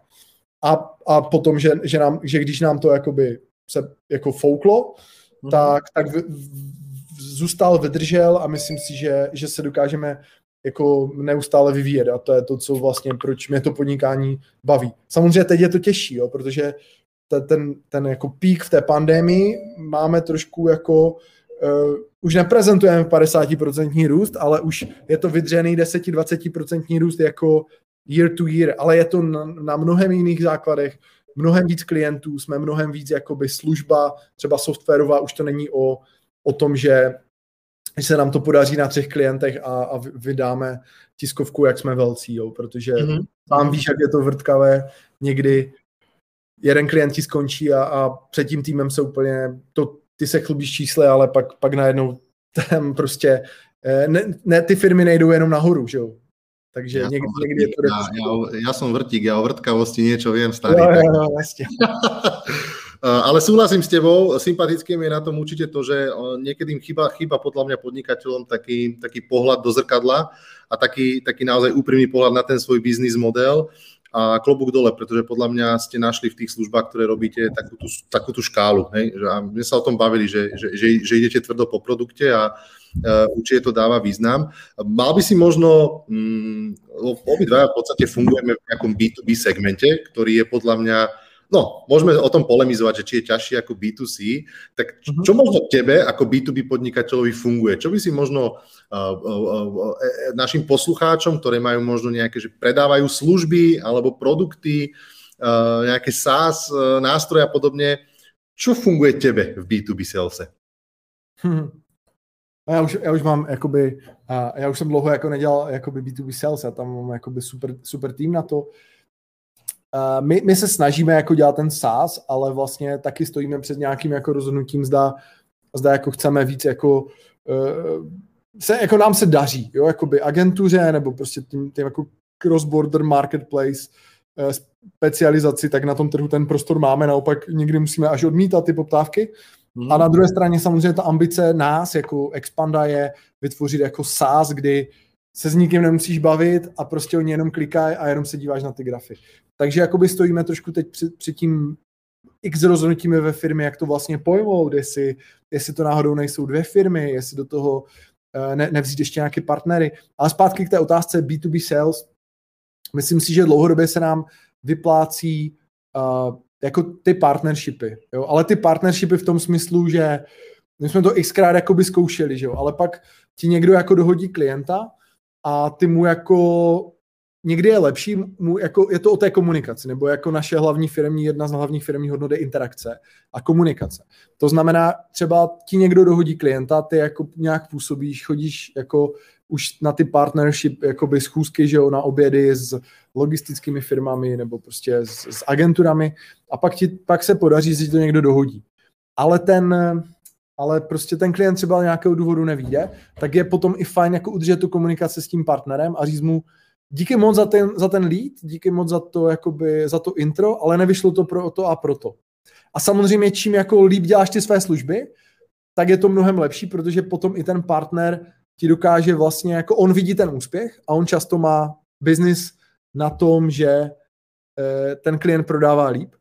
A, a potom, že, že, nám, že když nám to jakoby se jako fouklo, mm-hmm. tak, tak v, v, zůstal, vydržel a myslím si, že, že se dokážeme jako neustále vyvíjet a to je to, co vlastně, proč mě to podnikání baví. Samozřejmě teď je to těžší, jo, protože ten, ten jako pík v té pandemii máme trošku jako uh, už neprezentujeme 50% růst, ale už je to vydřený 10-20% růst jako year to year, ale je to na, na mnohem jiných základech, mnohem víc klientů, jsme mnohem víc jakoby služba, třeba softwarová, už to není o, o tom, že se nám to podaří na třech klientech a, a vydáme tiskovku, jak jsme velcí, jo, protože mm-hmm. sám víš, jak je to vrtkavé někdy jeden klient ti skončí a, a před tím týmem se úplně, to, ty se chlubíš čísle, ale pak, pak najednou tam prostě, eh, ne, ne, ty firmy nejdou jenom nahoru, že jo. Takže ja někdy, někdy je to... Ja, ja, ja som vrtík, ja o vrtkavosti niečo viem, starý. Jo, jo, jo, vlastne. Ale súhlasím s tebou, sympatickým je na tom určite to, že niekedy im chyba, chyba podľa mňa podnikateľom taký, taký pohľad do zrkadla a taký, taký naozaj úprimný pohľad na ten svoj biznis model a klobúk dole, pretože podľa mňa ste našli v tých službách, ktoré robíte, takú tú, takú tú škálu. Hej? A my sa o tom bavili, že, že, že, že idete tvrdo po produkte a uh, určite to dáva význam. Mal by si možno, um, obidva v podstate fungujeme v nejakom B2B segmente, ktorý je podľa mňa No, môžeme o tom polemizovať, že či je ťažší ako B2C, tak mhm. čo možno tebe ako B2B podnikateľovi funguje? Čo by si možno uh, uh, uh, našim poslucháčom, ktoré majú možno nejaké, že predávajú služby alebo produkty, uh, nejaké SaaS uh, nástroje a podobne, čo funguje tebe v B2B salese? Hmm. Já už, já už mám, jakoby, já už jsem dlouho jako nedělal jakoby B2B sales, a tam mám jakoby super, super tým na to. Uh, my, my se snažíme jako dělat ten SaaS, ale vlastně taky stojíme před nějakým jako rozhodnutím, zda, zda jako chceme víc jako uh, se, jako nám se daří, jo, jakoby agentuře nebo prostě tím, tím jako cross-border marketplace uh, specializaci, tak na tom trhu ten prostor máme, naopak někdy musíme až odmítat ty poptávky. Hmm. A na druhé straně samozřejmě ta ambice nás jako Expanda je vytvořit jako SaaS, kdy se s nikým nemusíš bavit a prostě oni jenom klikají a jenom se díváš na ty grafy. Takže jakoby stojíme trošku teď před, před tím x rozhodnutími ve firmě, jak to vlastně pojmout, jestli, jestli to náhodou nejsou dvě firmy, jestli do toho uh, ne, nevzít ještě nějaké partnery. Ale zpátky k té otázce B2B sales. Myslím si, že dlouhodobě se nám vyplácí uh, jako ty partnershipy. Jo? Ale ty partnershipy v tom smyslu, že my jsme to xkrát jakoby zkoušeli, že jo? ale pak ti někdo jako dohodí klienta a ty mu jako někdy je lepší, mu jako, je to o té komunikaci, nebo jako naše hlavní firmní, jedna z hlavních firmních hodnot je interakce a komunikace. To znamená, třeba ti někdo dohodí klienta, ty jako nějak působíš, chodíš jako už na ty partnership, jakoby schůzky, že jo, na obědy s logistickými firmami nebo prostě s, s agenturami a pak, ti, pak se podaří, že to někdo dohodí. Ale ten, ale prostě ten klient třeba nějakého důvodu nevíde, tak je potom i fajn jako udržet tu komunikaci s tím partnerem a říct mu, díky moc za ten, za ten lead, díky moc za to, jakoby, za to intro, ale nevyšlo to pro to a proto. A samozřejmě čím jako líp děláš ty své služby, tak je to mnohem lepší, protože potom i ten partner ti dokáže vlastně, jako on vidí ten úspěch a on často má biznis na tom, že eh, ten klient prodává líp,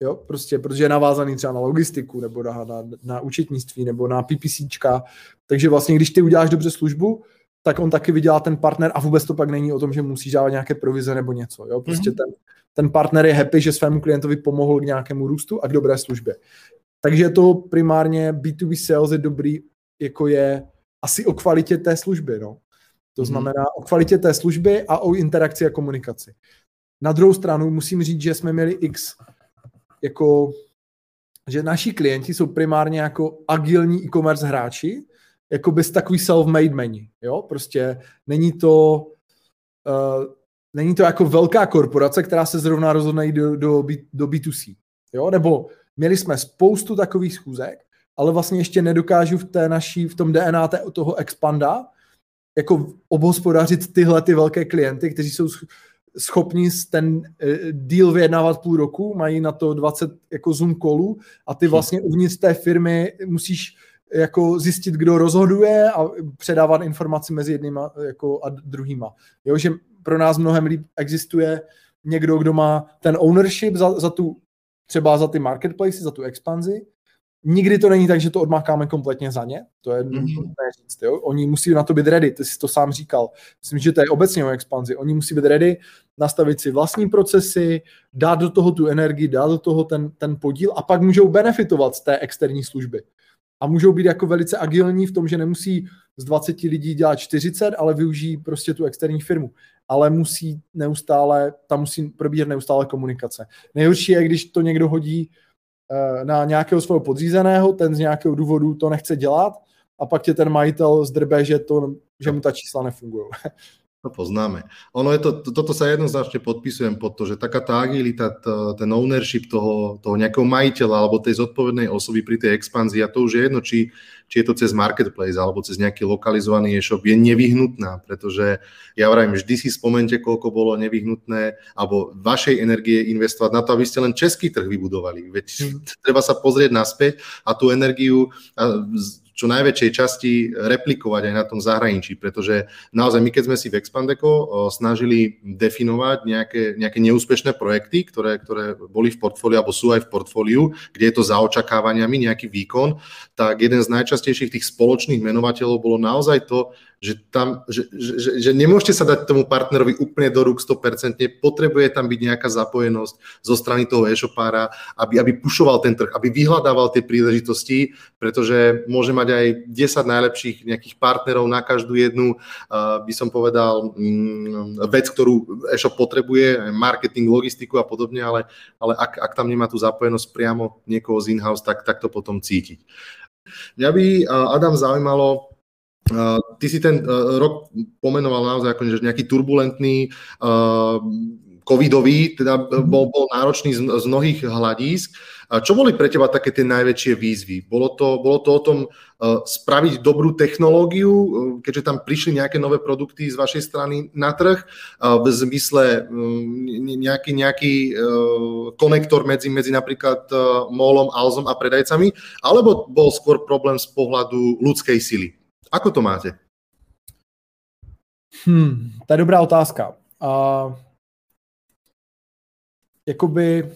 jo, prostě, protože je navázaný třeba na logistiku, nebo na, na, na účetnictví, nebo na PPCčka, takže vlastně, když ty uděláš dobře službu, tak on taky vydělá ten partner a vůbec to pak není o tom, že musí dávat nějaké provize nebo něco. Jo? Prostě mm-hmm. ten, ten partner je happy, že svému klientovi pomohl k nějakému růstu a k dobré službě. Takže to primárně B2B sales je dobrý, jako je asi o kvalitě té služby. No. To mm-hmm. znamená o kvalitě té služby a o interakci a komunikaci. Na druhou stranu musím říct, že jsme měli x jako že naši klienti jsou primárně jako agilní e-commerce hráči, jako bez takový self-made menu, jo, prostě není to uh, není to jako velká korporace, která se zrovna rozhodne jít do, do, do B2C, jo, nebo měli jsme spoustu takových schůzek, ale vlastně ještě nedokážu v té naší, v tom DNA té, toho expanda jako obhospodařit tyhle ty velké klienty, kteří jsou schopni ten eh, deal vyjednávat půl roku, mají na to 20 jako Zoom kolů a ty hm. vlastně uvnitř té firmy musíš jako zjistit, kdo rozhoduje a předávat informaci mezi jednýma jako a druhýma. Jo, že pro nás mnohem líp existuje někdo, kdo má ten ownership za, za tu, třeba za ty marketplaces, za tu expanzi. Nikdy to není tak, že to odmákáme kompletně za ně, to je mm-hmm. říct, jo? Oni musí na to být ready, ty jsi to sám říkal. Myslím, že to je obecně o expanzi. Oni musí být ready, nastavit si vlastní procesy, dát do toho tu energii, dát do toho ten, ten podíl a pak můžou benefitovat z té externí služby a můžou být jako velice agilní v tom, že nemusí z 20 lidí dělat 40, ale využijí prostě tu externí firmu. Ale musí neustále, tam musí probíhat neustále komunikace. Nejhorší je, když to někdo hodí eh, na nějakého svého podřízeného, ten z nějakého důvodu to nechce dělat a pak tě ten majitel zdrbe, že, to, že mu ta čísla nefungují. To poznáme. Ono je to, to, toto sa jednoznačne podpisujem pod to, že taká tá agilita, to, ten ownership toho, toho nejakého majiteľa alebo tej zodpovednej osoby pri tej expanzii, a to už je jedno, či, či je to cez marketplace alebo cez nejaký lokalizovaný e-shop, je nevyhnutná, pretože ja vravím, vždy si spomente, koľko bolo nevyhnutné alebo vašej energie investovať na to, aby ste len český trh vybudovali. Veď mm. treba sa pozrieť naspäť a tú energiu, a čo najväčšej časti replikovať aj na tom zahraničí, pretože naozaj my, keď sme si v Expandeco snažili definovať nejaké, nejaké neúspešné projekty, ktoré, ktoré boli v portfóliu alebo sú aj v portfóliu, kde je to za očakávaniami nejaký výkon, tak jeden z najčastejších tých spoločných menovateľov bolo naozaj to, že, tam, že, že, že nemôžete sa dať tomu partnerovi úplne do rúk 100%, potrebuje tam byť nejaká zapojenosť zo strany toho e-shopára, aby, aby pušoval ten trh, aby vyhľadával tie príležitosti, pretože môže mať aj 10 najlepších nejakých partnerov na každú jednu, uh, by som povedal, um, vec, ktorú e-shop potrebuje, marketing, logistiku a podobne, ale, ale ak, ak tam nemá tú zapojenosť priamo niekoho z in-house, tak, tak to potom cítiť. Mňa by, uh, Adam, zaujímalo, Uh, ty si ten rok pomenoval naozaj ako nejaký turbulentný, covidový, teda bol, bol náročný z, z mnohých hľadísk. Čo boli pre teba také tie najväčšie výzvy? Bolo to, bolo to o tom uh, spraviť dobrú technológiu, uh, keďže tam prišli nejaké nové produkty z vašej strany na trh, uh, v zmysle nejaký, nejaký konektor medzi, medzi napríklad molom, alzom a predajcami, alebo bol skôr problém z pohľadu ľudskej sily? Ako to máte? Hmm, to je dobrá otázka. Uh, jakoby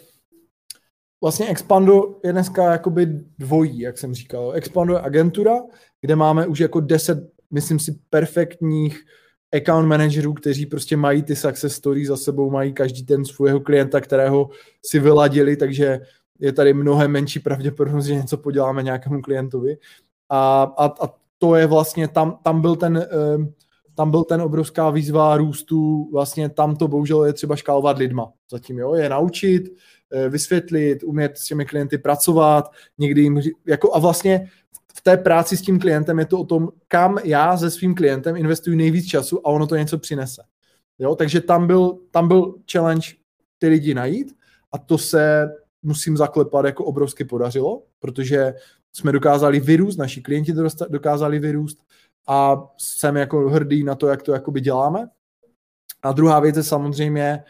vlastně Expando je dneska jakoby dvojí, jak jsem říkal. Expando je agentura, kde máme už jako deset, myslím si, perfektních account managerů, kteří prostě mají ty success stories za sebou, mají každý ten svého klienta, kterého si vyladili, takže je tady mnohem menší pravděpodobnost, že něco poděláme nějakému klientovi. A, a, a to je vlastně, tam, tam byl ten, ehm, tam byl ten obrovská výzva růstu, vlastně tam to bohužel je třeba škálovat lidma zatím, jo, je naučit, eh, vysvětlit, umět s těmi klienty pracovat, někdy jim, jako a vlastně v té práci s tím klientem je to o tom, kam já se svým klientem investuju nejvíc času a ono to něco přinese. Jo, takže tam byl, tam byl challenge ty lidi najít a to se musím zaklepat jako obrovsky podařilo, protože jsme dokázali vyrůst, naši klienti dokázali vyrůst a jsem jako hrdý na to, jak to jakoby děláme. A druhá věc je samozřejmě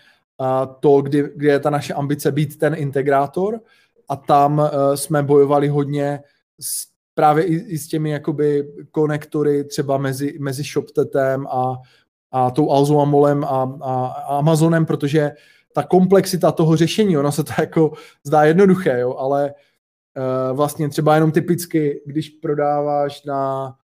to, kdy, kdy je ta naše ambice být ten integrátor a tam e, jsme bojovali hodně s, právě i, i s těmi jakoby konektory třeba mezi, mezi ShopTetem a, a tou Alzo a, a, a Amazonem, protože ta komplexita toho řešení, ono se to jako zdá jednoduché, jo, ale uh, vlastně třeba jenom typicky, když prodáváš na,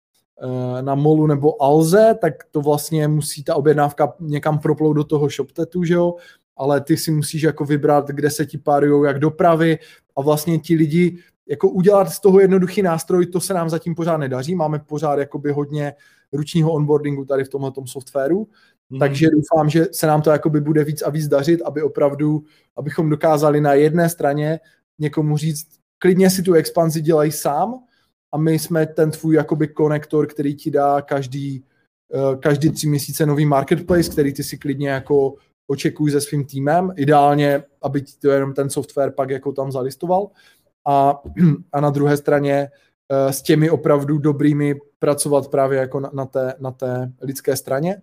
na Molu nebo Alze, tak to vlastně musí ta objednávka někam proplout do toho ShopTetu, že jo, ale ty si musíš jako vybrat, kde se ti párujou jak dopravy a vlastně ti lidi jako udělat z toho jednoduchý nástroj, to se nám zatím pořád nedaří, máme pořád jakoby hodně ručního onboardingu tady v tomhle softwaru, Mm. Takže doufám, že se nám to jakoby bude víc a víc dařit, aby opravdu, abychom dokázali na jedné straně někomu říct, klidně si tu expanzi dělej sám a my jsme ten tvůj jakoby konektor, který ti dá každý, uh, každý tři měsíce nový marketplace, který ty si klidně jako očekuj se svým týmem. Ideálně, aby ti to jenom ten software pak jako tam zalistoval. A, a na druhé straně uh, s těmi opravdu dobrými pracovat právě jako na, na, té, na té lidské straně.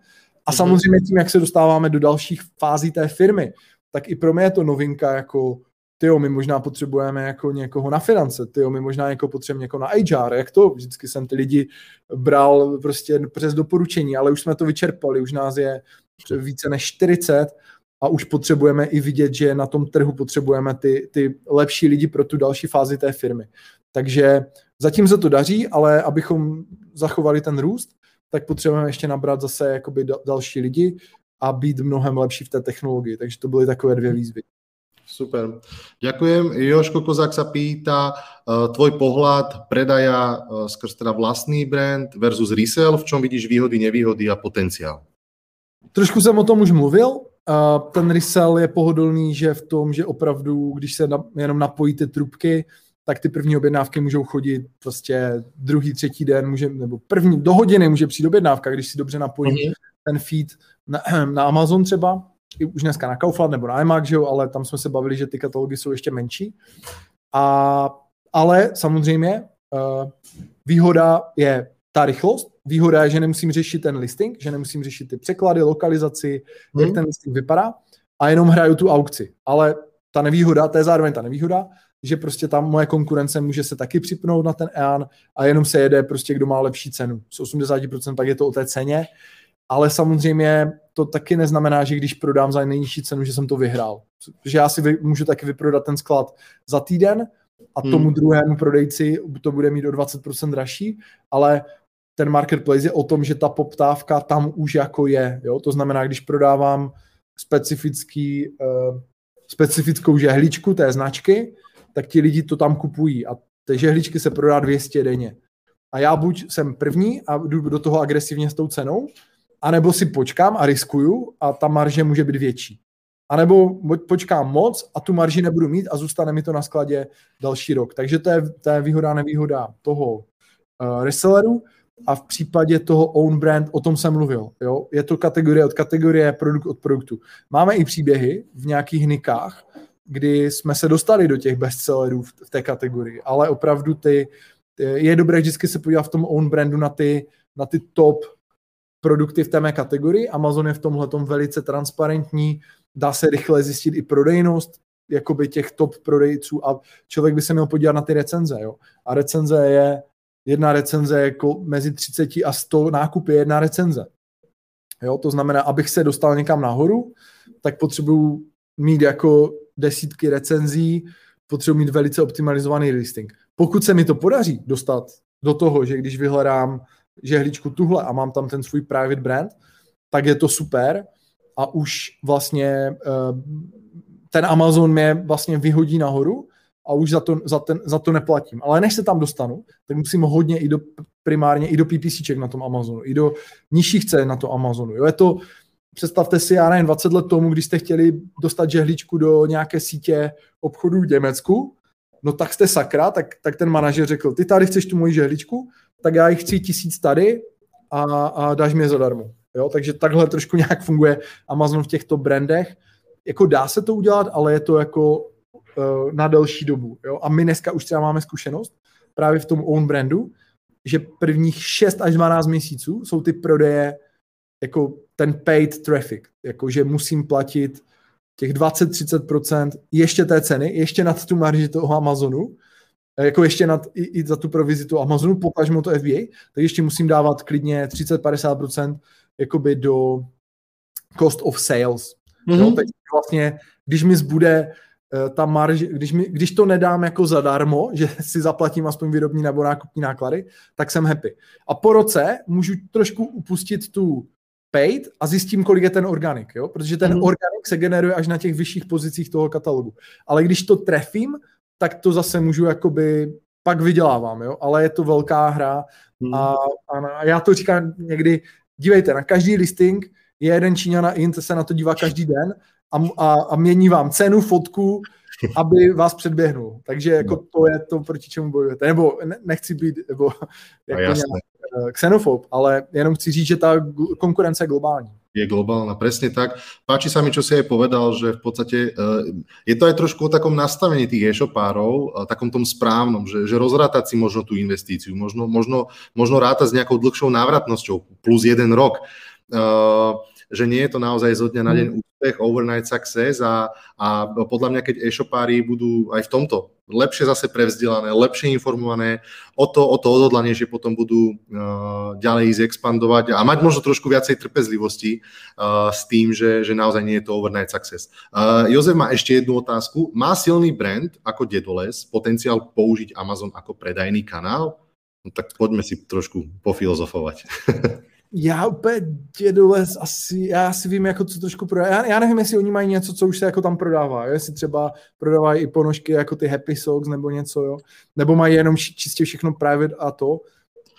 A mhm. samozřejmě tím, jak se dostáváme do dalších fází té firmy, tak i pro mě je to novinka jako tyjo, my možná potřebujeme jako někoho na finance, tyjo, my možná jako potřebujeme někoho na HR, jak to, vždycky jsem ty lidi bral prostě přes doporučení, ale už jsme to vyčerpali, už nás je více než 40 a už potřebujeme i vidět, že na tom trhu potřebujeme ty, ty lepší lidi pro tu další fázi té firmy. Takže zatím se to daří, ale abychom zachovali ten růst, tak potřebujeme ještě nabrat zase jakoby další lidi a být mnohem lepší v té technologii. Takže to byly takové dvě výzvy. Super. Ďakujem. Joško Kozák sa pýta, uh, tvoj pohľad predaja uh, skrz teda vlastný brand versus resell, v čom vidíš výhody, nevýhody a potenciál? Trošku jsem o tom už mluvil. Uh, ten resell je pohodlný, že v tom, že opravdu, když se jenom napojí ty trubky, tak ty první objednávky můžou chodit prostě druhý, třetí den, může, nebo první, do hodiny může přijít objednávka, když si dobře napojím mm-hmm. ten feed na, na Amazon třeba, i už dneska na Kaufland nebo na iMac, že jo, ale tam jsme se bavili, že ty katalogy jsou ještě menší. A, ale samozřejmě uh, výhoda je ta rychlost, výhoda je, že nemusím řešit ten listing, že nemusím řešit ty překlady, lokalizaci, mm. jak ten listing vypadá a jenom hraju tu aukci. Ale ta nevýhoda, to je zároveň ta nevýhoda, že prostě tam moje konkurence může se taky připnout na ten EAN a jenom se jede prostě, kdo má lepší cenu. Z 80% pak je to o té ceně, ale samozřejmě to taky neznamená, že když prodám za nejnižší cenu, že jsem to vyhrál. Protože já si vy, můžu taky vyprodat ten sklad za týden a tomu hmm. druhému prodejci to bude mít o 20% dražší, ale ten marketplace je o tom, že ta poptávka tam už jako je. Jo? To znamená, když prodávám specifický, uh, specifickou žehličku té značky, tak ti lidi to tam kupují a ty žehličky se prodá 200 denně. A já buď jsem první a jdu do toho agresivně s tou cenou, anebo si počkám a riskuju a ta marže může být větší. A nebo počkám moc a tu marži nebudu mít a zůstane mi to na skladě další rok. Takže to je, to je výhoda a nevýhoda toho uh, reselleru a v případě toho own brand, o tom jsem mluvil. Jo? Je to kategorie od kategorie, produkt od produktu. Máme i příběhy v nějakých nikách, kdy jsme se dostali do těch bestsellerů v, té kategorii, ale opravdu ty, je dobré vždycky se podívat v tom own brandu na ty, na ty top produkty v té mé kategorii. Amazon je v tomhle velice transparentní, dá se rychle zjistit i prodejnost jakoby těch top prodejců a člověk by se měl podívat na ty recenze. Jo? A recenze je, jedna recenze jako mezi 30 a 100 nákupy je jedna recenze. Jo? To znamená, abych se dostal někam nahoru, tak potřebuju mít jako desítky recenzí, potřebuji mít velice optimalizovaný listing. Pokud se mi to podaří dostat do toho, že když vyhledám žehličku tuhle a mám tam ten svůj private brand, tak je to super a už vlastně eh, ten Amazon mě vlastně vyhodí nahoru a už za to, za, ten, za to neplatím. Ale než se tam dostanu, tak musím hodně i do, primárně i do PPCček na tom Amazonu, i do nižších cen na tom Amazonu. Jo, je to, představte si, já nevím, 20 let tomu, když jste chtěli dostat žehličku do nějaké sítě obchodů v Německu, no tak jste sakra, tak, tak ten manažer řekl, ty tady chceš tu moji žehličku, tak já jich chci tisíc tady a, a dáš mi je zadarmo. Jo? Takže takhle trošku nějak funguje Amazon v těchto brandech. Jako dá se to udělat, ale je to jako uh, na delší dobu. Jo? A my dneska už třeba máme zkušenost právě v tom own brandu, že prvních 6 až 12 měsíců jsou ty prodeje jako ten paid traffic, jako že musím platit těch 20-30% ještě té ceny, ještě nad tu marži toho Amazonu, Eh, jako ještě nad, i, i za tu provizi tu Amazonu, potažmo to FBA, tak ještě musím dávat klidně 30-50% jakoby do cost of sales. Mm-hmm. Jo, takže vlastně, když mi zbude uh, ta marž, když, mi, když to nedám jako zadarmo, že si zaplatím aspoň výrobní nebo nákupní náklady, tak jsem happy. A po roce můžu trošku upustit tu paid a zjistím, kolik je ten organik, jo? protože ten mm. organik se generuje až na těch vyšších pozicích toho katalogu. Ale když to trefím, tak to zase můžu jakoby pak vydělávám, jo, ale je to velká hra hmm. a, a já to říkám někdy, dívejte, na každý listing je jeden Číňan na Int, se na to dívá každý den a, a, a mění vám cenu, fotku, aby vás předběhnul. Takže jako no. to je to, proti čemu bojujete. Nebo nechci být nebo jako nějak eh, xenofob, ale jenom chci říct, že ta konkurence je globální je globálna, presne tak. Páči sa mi, čo si aj povedal, že v podstate uh, je to aj trošku o takom nastavení tých e-shopárov, uh, takom tom správnom, že, že rozrátať si možno tú investíciu, možno, možno, možno rátať s nejakou dlhšou návratnosťou plus jeden rok. Že nie je to naozaj zo dňa na deň mm. Úspech, overnight success a, a podľa mňa, keď e-shopári budú aj v tomto lepšie zase prevzdelané, lepšie informované, o to, o to odhodlanejšie potom budú uh, ďalej ísť expandovať a mať možno trošku viacej trpezlivosti uh, s tým, že, že naozaj nie je to overnight success. Uh, Jozef má ešte jednu otázku. Má silný brand ako Dedoles potenciál použiť Amazon ako predajný kanál? No tak poďme si trošku pofilozofovať. já úplně dědule asi, já si vím, jako co trošku prodá. Já, já, nevím, jestli oni mají něco, co už se jako tam prodává, jo? jestli třeba prodávají i ponožky jako ty Happy Socks nebo něco, jo? nebo mají jenom čistě všechno private a to.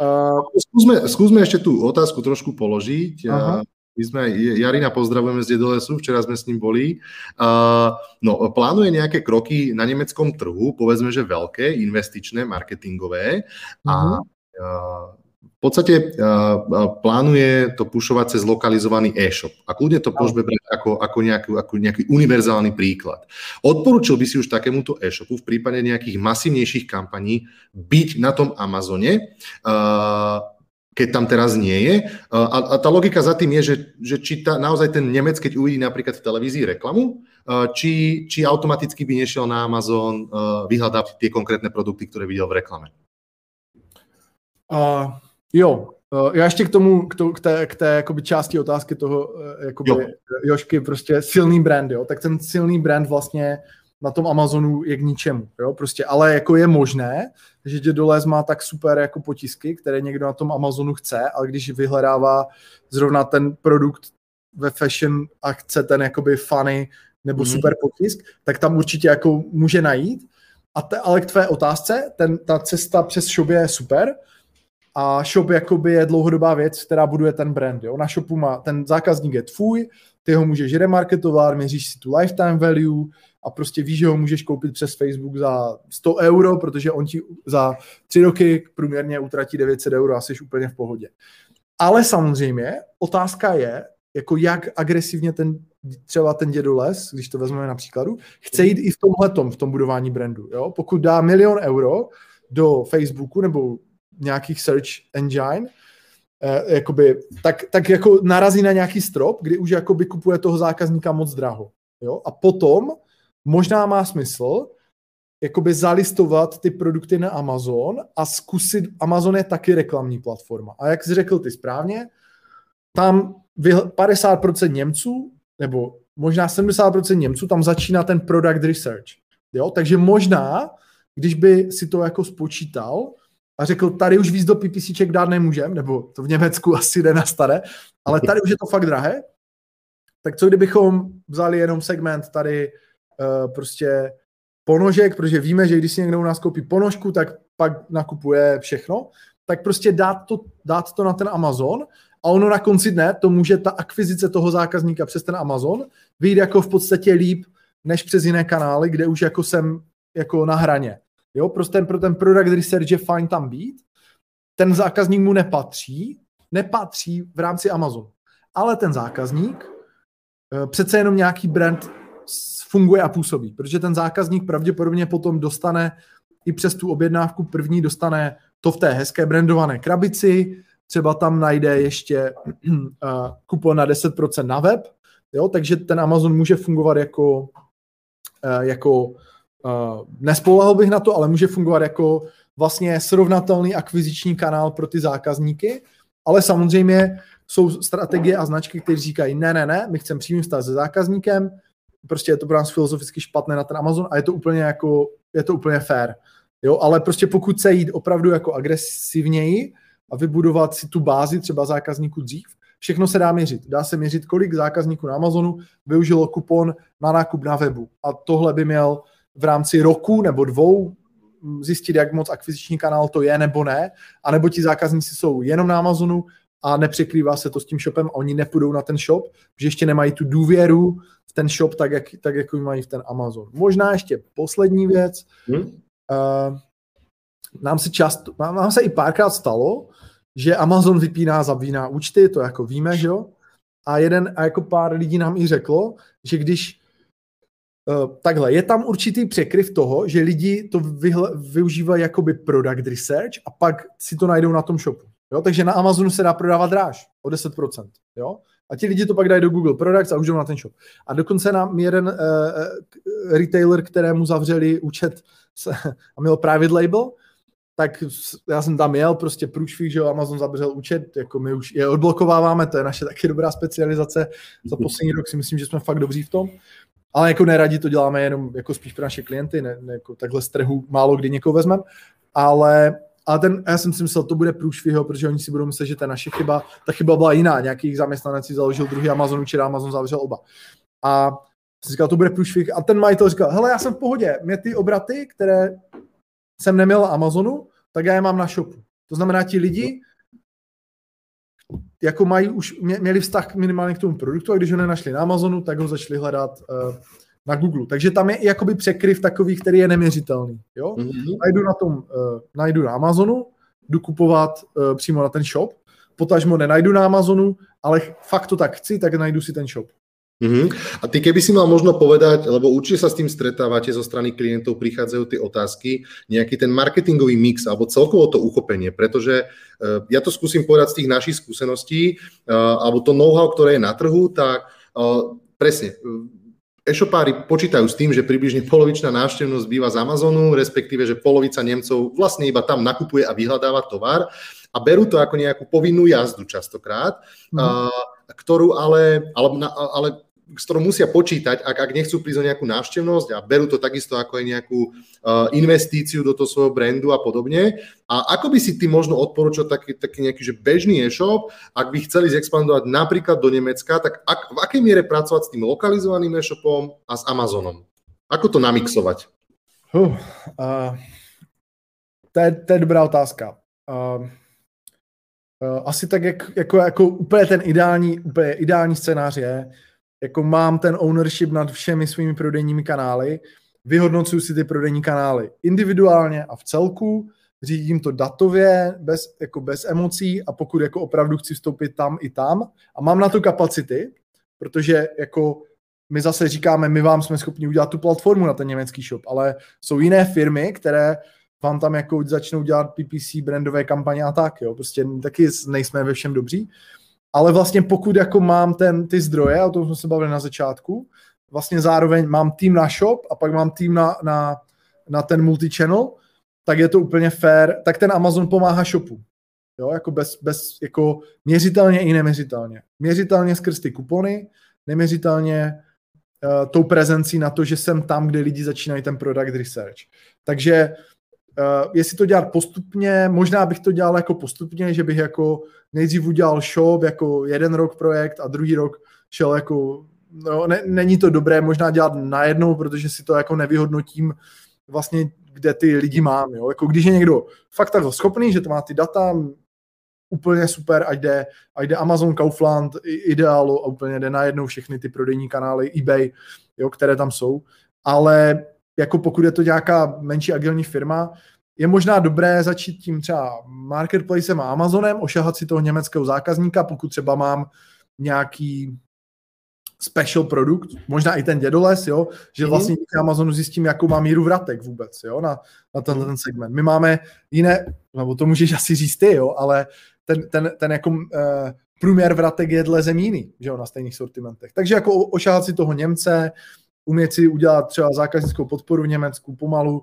Uh, skúsme, skúsme ešte tú otázku trošku položiť. Uh, my sme, Jarina pozdravujeme z Dedolesu, včera sme s ním boli. Uh, no, plánuje nejaké kroky na nemeckom trhu, povedzme, že veľké, investičné, marketingové. Uh-huh. A uh, v podstate uh, plánuje to pušovať cez lokalizovaný e-shop. A kľudne to môžeme brať ako, ako, nejaký, ako nejaký univerzálny príklad. Odporučil by si už takémuto e-shopu v prípade nejakých masívnejších kampaní byť na tom Amazone, uh, keď tam teraz nie je. A, a tá logika za tým je, že, že či ta, naozaj ten Nemec, keď uvidí napríklad v televízii reklamu, či, či automaticky by nešiel na Amazon vyhľadať tie konkrétne produkty, ktoré videl v reklame. Uh, jo, uh, já ještě k tomu, k, to, k té, k té jakoby části otázky toho uh, jakoby, jo. Jošky, prostě silný brand, jo, tak ten silný brand vlastně na tom Amazonu je k ničemu, jo, prostě, ale jako je možné, že Dědolez má tak super jako potisky, které někdo na tom Amazonu chce, ale když vyhledává zrovna ten produkt ve fashion a chce ten jakoby funny nebo mm-hmm. super potisk, tak tam určitě jako může najít. A te, ale k tvé otázce, ten, ta cesta přes shop je super a shop jakoby je dlouhodobá věc, která buduje ten brand. Jo? Na shopu má ten zákazník je tvůj, ty ho můžeš remarketovat, měříš si tu lifetime value, a prostě víš, že ho můžeš koupit přes Facebook za 100 euro, protože on ti za tři roky průměrně utratí 900 euro a jsi úplně v pohodě. Ale samozřejmě otázka je, jako jak agresivně ten třeba ten dědoles, když to vezmeme na příkladu, chce jít i v tomhle v tom budování brandu. Jo? Pokud dá milion euro do Facebooku nebo nějakých search engine, eh, jakoby, tak, tak jako narazí na nějaký strop, kdy už jakoby kupuje toho zákazníka moc draho. Jo? A potom možná má smysl jakoby zalistovat ty produkty na Amazon a zkusit, Amazon je taky reklamní platforma. A jak jsi řekl ty správně, tam 50% Němců, nebo možná 70% Němců, tam začíná ten product research. Jo? Takže možná, když by si to jako spočítal a řekl, tady už víc do PPCček dát nemůžem, nebo to v Německu asi jde na staré, ale tady už je to fakt drahé, tak co kdybychom vzali jenom segment tady uh, prostě ponožek, protože víme, že když si někdo u nás koupí ponožku, tak pak nakupuje všechno, tak prostě dát to, dát to na ten Amazon a ono na konci dne to může ta akvizice toho zákazníka přes ten Amazon vyjít jako v podstatě líp než přes jiné kanály, kde už jako jsem jako na hraně. Jo, prostě pro ten product research je fajn tam být, ten zákazník mu nepatří, nepatří v rámci Amazonu. Ale ten zákazník eh, přece jenom nějaký brand funguje a působí, protože ten zákazník pravděpodobně potom dostane i přes tu objednávku první dostane to v té hezké brandované krabici, třeba tam najde ještě uh, kupon na 10% na web, jo, takže ten Amazon může fungovat jako, uh, jako uh, bych na to, ale může fungovat jako vlastně srovnatelný akviziční kanál pro ty zákazníky, ale samozřejmě jsou strategie a značky, které říkají, ne, ne, ne, my chceme přímý vztah se zákazníkem, prostě je to pro nás filozoficky špatné na ten Amazon a je to úplně jako, je to úplně fair. Jo, ale prostě pokud se jít opravdu jako agresivněji a vybudovat si tu bázi třeba zákazníků dřív, všechno se dá měřit. Dá se měřit, kolik zákazníků na Amazonu využilo kupon na nákup na webu. A tohle by měl v rámci roku nebo dvou zjistit, jak moc akviziční kanál to je nebo ne, a nebo ti zákazníci jsou jenom na Amazonu a nepřekrývá se to s tím shopem a oni nepůjdou na ten shop, že ještě nemají tu důvěru v ten shop tak, jak, tak jako mají v ten Amazon. Možná ještě poslední věc. Hmm? Uh, nám se často, nám se i párkrát stalo, že Amazon vypíná, zapíná účty, to jako víme, že jo? A jeden, a jako pár lidí nám i řeklo, že když takhle, je tam určitý překryv toho, že lidi to vyhle, využívají jakoby product research a pak si to najdou na tom shopu. Jo? Takže na Amazonu se dá prodávat dráž o 10%. Jo? A ti lidi to pak dají do Google Products a už jdou na ten shop. A dokonce nám jeden uh, retailer, kterému zavřeli účet a měl private label, tak já jsem tam jel, prostě průšvih, že jo, Amazon zabřel účet, jako my už je odblokováváme, to je naše taky dobrá specializace. Za poslední rok si myslím, že jsme fakt dobří v tom. Ale jako neradi to děláme jenom jako spíš pro naše klienty, ne, ne jako takhle z trhu málo kdy někoho vezmeme, ale a ten, já jsem si myslel, to bude průšvih, protože oni si budou myslet, že je naše chyba. Ta chyba byla jiná. Nějaký zaměstnanec si založil druhý Amazon, či Amazon zavřel oba. A jsem říkal, to bude průšvih. A ten majitel říkal, hele, já jsem v pohodě. Mě ty obraty, které jsem neměl Amazonu, tak já je mám na shopu. To znamená, ti lidi jako mají už, měli vztah minimálně k tomu produktu a když ho nenašli na Amazonu, tak ho začali hledat uh, na Google. Takže tam je i jakoby překryv takový, který je neměřitelný. Jo? Mm-hmm. Najdu na tom, uh, najdu na Amazonu, jdu kupovat uh, přímo na ten shop, potažmo nenajdu na Amazonu, ale fakt to tak chci, tak najdu si ten shop. Uh-huh. A ty keby si mal možno povedať, lebo určite sa s tým stretávate zo strany klientov, prichádzajú tie otázky, nejaký ten marketingový mix alebo celkovo to uchopenie, pretože uh, ja to skúsim povedať z tých našich skúseností, uh, alebo to know-how, ktoré je na trhu, tak uh, presne, e-shopári počítajú s tým, že približne polovičná návštevnosť býva z Amazonu, respektíve, že polovica Nemcov vlastne iba tam nakupuje a vyhľadáva tovar a berú to ako nejakú povinnú jazdu častokrát, mm. uh, ktorú ale, ale, ale s ktorou musia počítať, ak, ak nechcú prísť o nejakú návštevnosť a berú to takisto ako aj nejakú uh, investíciu do toho svojho brandu a podobne. A ako by si ty možno odporučil taký, taký nejaký že bežný e-shop, ak by chceli zexpandovať napríklad do Nemecka, tak ak, v akej miere pracovať s tým lokalizovaným e-shopom a s Amazonom? Ako to namixovať? Uh, uh, to, je, to je dobrá otázka. Uh, uh, asi tak, jak, jako, jako úplně ten ideální, úplně ideální scénář je, jako mám ten ownership nad všemi svými prodejními kanály, vyhodnocuju si ty prodejní kanály individuálně a v celku, řídím to datově, bez, jako bez emocí a pokud jako opravdu chci vstoupit tam i tam a mám na to kapacity, protože jako my zase říkáme, my vám jsme schopni udělat tu platformu na ten německý shop, ale jsou jiné firmy, které vám tam jako začnou dělat PPC, brandové kampaně a tak, jo, prostě taky nejsme ve všem dobří, ale vlastně pokud jako mám ten, ty zdroje, o tom jsme se bavili na začátku, vlastně zároveň mám tým na shop a pak mám tým na, na, na ten multi-channel, tak je to úplně fair, tak ten Amazon pomáhá shopu. Jo, jako bez, bez, jako měřitelně i neměřitelně. Měřitelně skrz ty kupony, neměřitelně uh, tou prezencí na to, že jsem tam, kde lidi začínají ten product research. Takže Uh, jestli to dělat postupně, možná bych to dělal jako postupně, že bych jako nejdřív udělal shop jako jeden rok projekt a druhý rok šel jako, no ne, není to dobré možná dělat najednou, protože si to jako nevyhodnotím vlastně, kde ty lidi mám, jo? jako když je někdo fakt takhle schopný, že to má ty data, úplně super, ať jde, ať jde Amazon, Kaufland, Idealo a úplně jde najednou všechny ty prodejní kanály, eBay, jo, které tam jsou, ale jako pokud je to nějaká menší agilní firma, je možná dobré začít tím třeba marketplacem a Amazonem, ošahat si toho německého zákazníka, pokud třeba mám nějaký special produkt, možná i ten dědoles, jo, že mhm. vlastně díky Amazonu zjistím, jakou má míru vratek vůbec, jo, na, na tenhle ten segment. My máme jiné, nebo to můžeš asi říct ty, jo, ale ten, ten, ten jako uh, průměr vratek je dle zemí jiný, že jo, na stejných sortimentech. Takže jako ošahat si toho Němce, umět si udělat třeba zákaznickou podporu v Německu pomalu,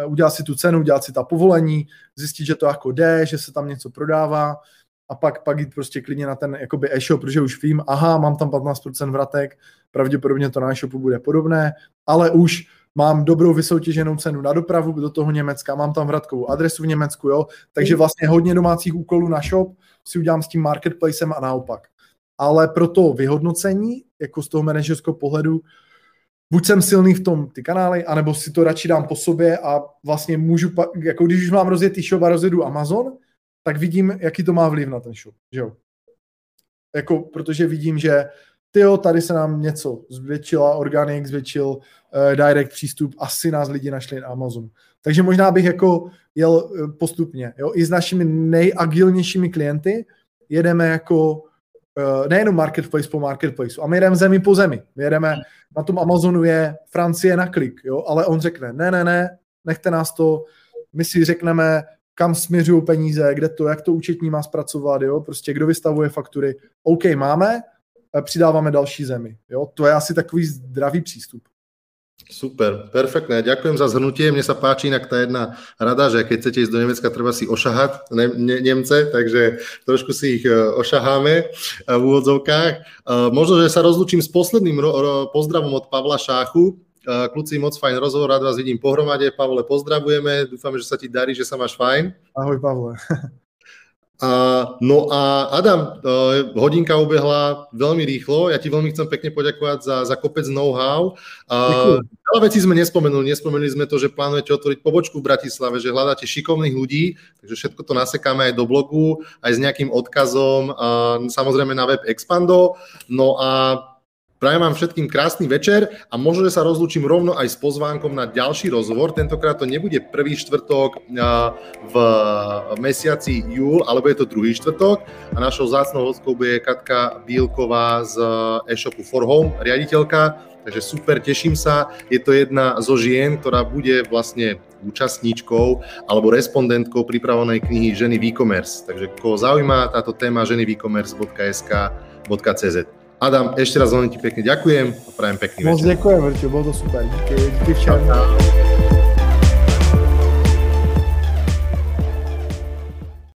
uh, udělat si tu cenu, udělat si ta povolení, zjistit, že to jako jde, že se tam něco prodává a pak, pak jít prostě klidně na ten jakoby e-shop, protože už vím, aha, mám tam 15% vratek, pravděpodobně to na e-shopu bude podobné, ale už mám dobrou vysoutěženou cenu na dopravu do toho Německa, mám tam vratkovou adresu v Německu, jo, takže vlastně hodně domácích úkolů na shop si udělám s tím marketplacem a naopak. Ale pro to vyhodnocení, jako z toho manažerského pohledu, buď jsem silný v tom ty kanály, anebo si to radši dám po sobě a vlastně můžu, jako když už mám rozjetý shop a rozjedu Amazon, tak vidím, jaký to má vliv na ten shop, že jo. Jako, protože vidím, že ty jo, tady se nám něco zvětšila, Organic zvětšil, uh, direct přístup, asi nás lidi našli na Amazon. Takže možná bych jako jel uh, postupně, jo, i s našimi nejagilnějšími klienty jedeme jako nejenom marketplace po marketplaceu, a my jedeme zemi po zemi. My jedeme, na tom Amazonu je Francie na klik, jo, ale on řekne, ne, ne, ne, nechte nás to, my si řekneme, kam směřují peníze, kde to, jak to účetní má zpracovat, jo, prostě kdo vystavuje faktury. OK, máme, přidáváme další zemi. Jo, to je asi takový zdravý přístup. Super, perfektné. Ďakujem za zhrnutie. Mne sa páči inak tá jedna rada, že keď chcete ísť do Nemecka, treba si ošahať ne, ne, Nemce, takže trošku si ich e, ošaháme e, v úvodzovkách. E, možno, že sa rozlučím s posledným pozdravom od Pavla Šáchu. Kluci, moc fajn rozhovor, rád vás vidím pohromade. Pavle, pozdravujeme, dúfame, že sa ti darí, že sa máš fajn. Ahoj, Pavle. A, no a Adam, hodinka ubehla veľmi rýchlo. Ja ti veľmi chcem pekne poďakovať za, za kopec know-how. Veľa vecí sme nespomenuli. Nespomenuli sme to, že plánujete otvoriť pobočku v Bratislave, že hľadáte šikovných ľudí, takže všetko to nasekáme aj do blogu, aj s nejakým odkazom, uh, samozrejme na web Expando. No a Prajem vám všetkým krásny večer a možno, že sa rozlúčim rovno aj s pozvánkom na ďalší rozhovor. Tentokrát to nebude prvý štvrtok v mesiaci júl, alebo je to druhý štvrtok a našou zácnou hostkou bude Katka Bílková z e-shopu For Home, riaditeľka. Takže super, teším sa. Je to jedna zo žien, ktorá bude vlastne účastníčkou alebo respondentkou pripravenej knihy Ženy e-commerce. Takže koho zaujíma táto téma ženy e-commerce.sk.cz. Adam, ešte raz veľmi ti pekne ďakujem a prajem pekný Moc večer. ďakujem, Verčo, bolo to super. Díky, díky všem.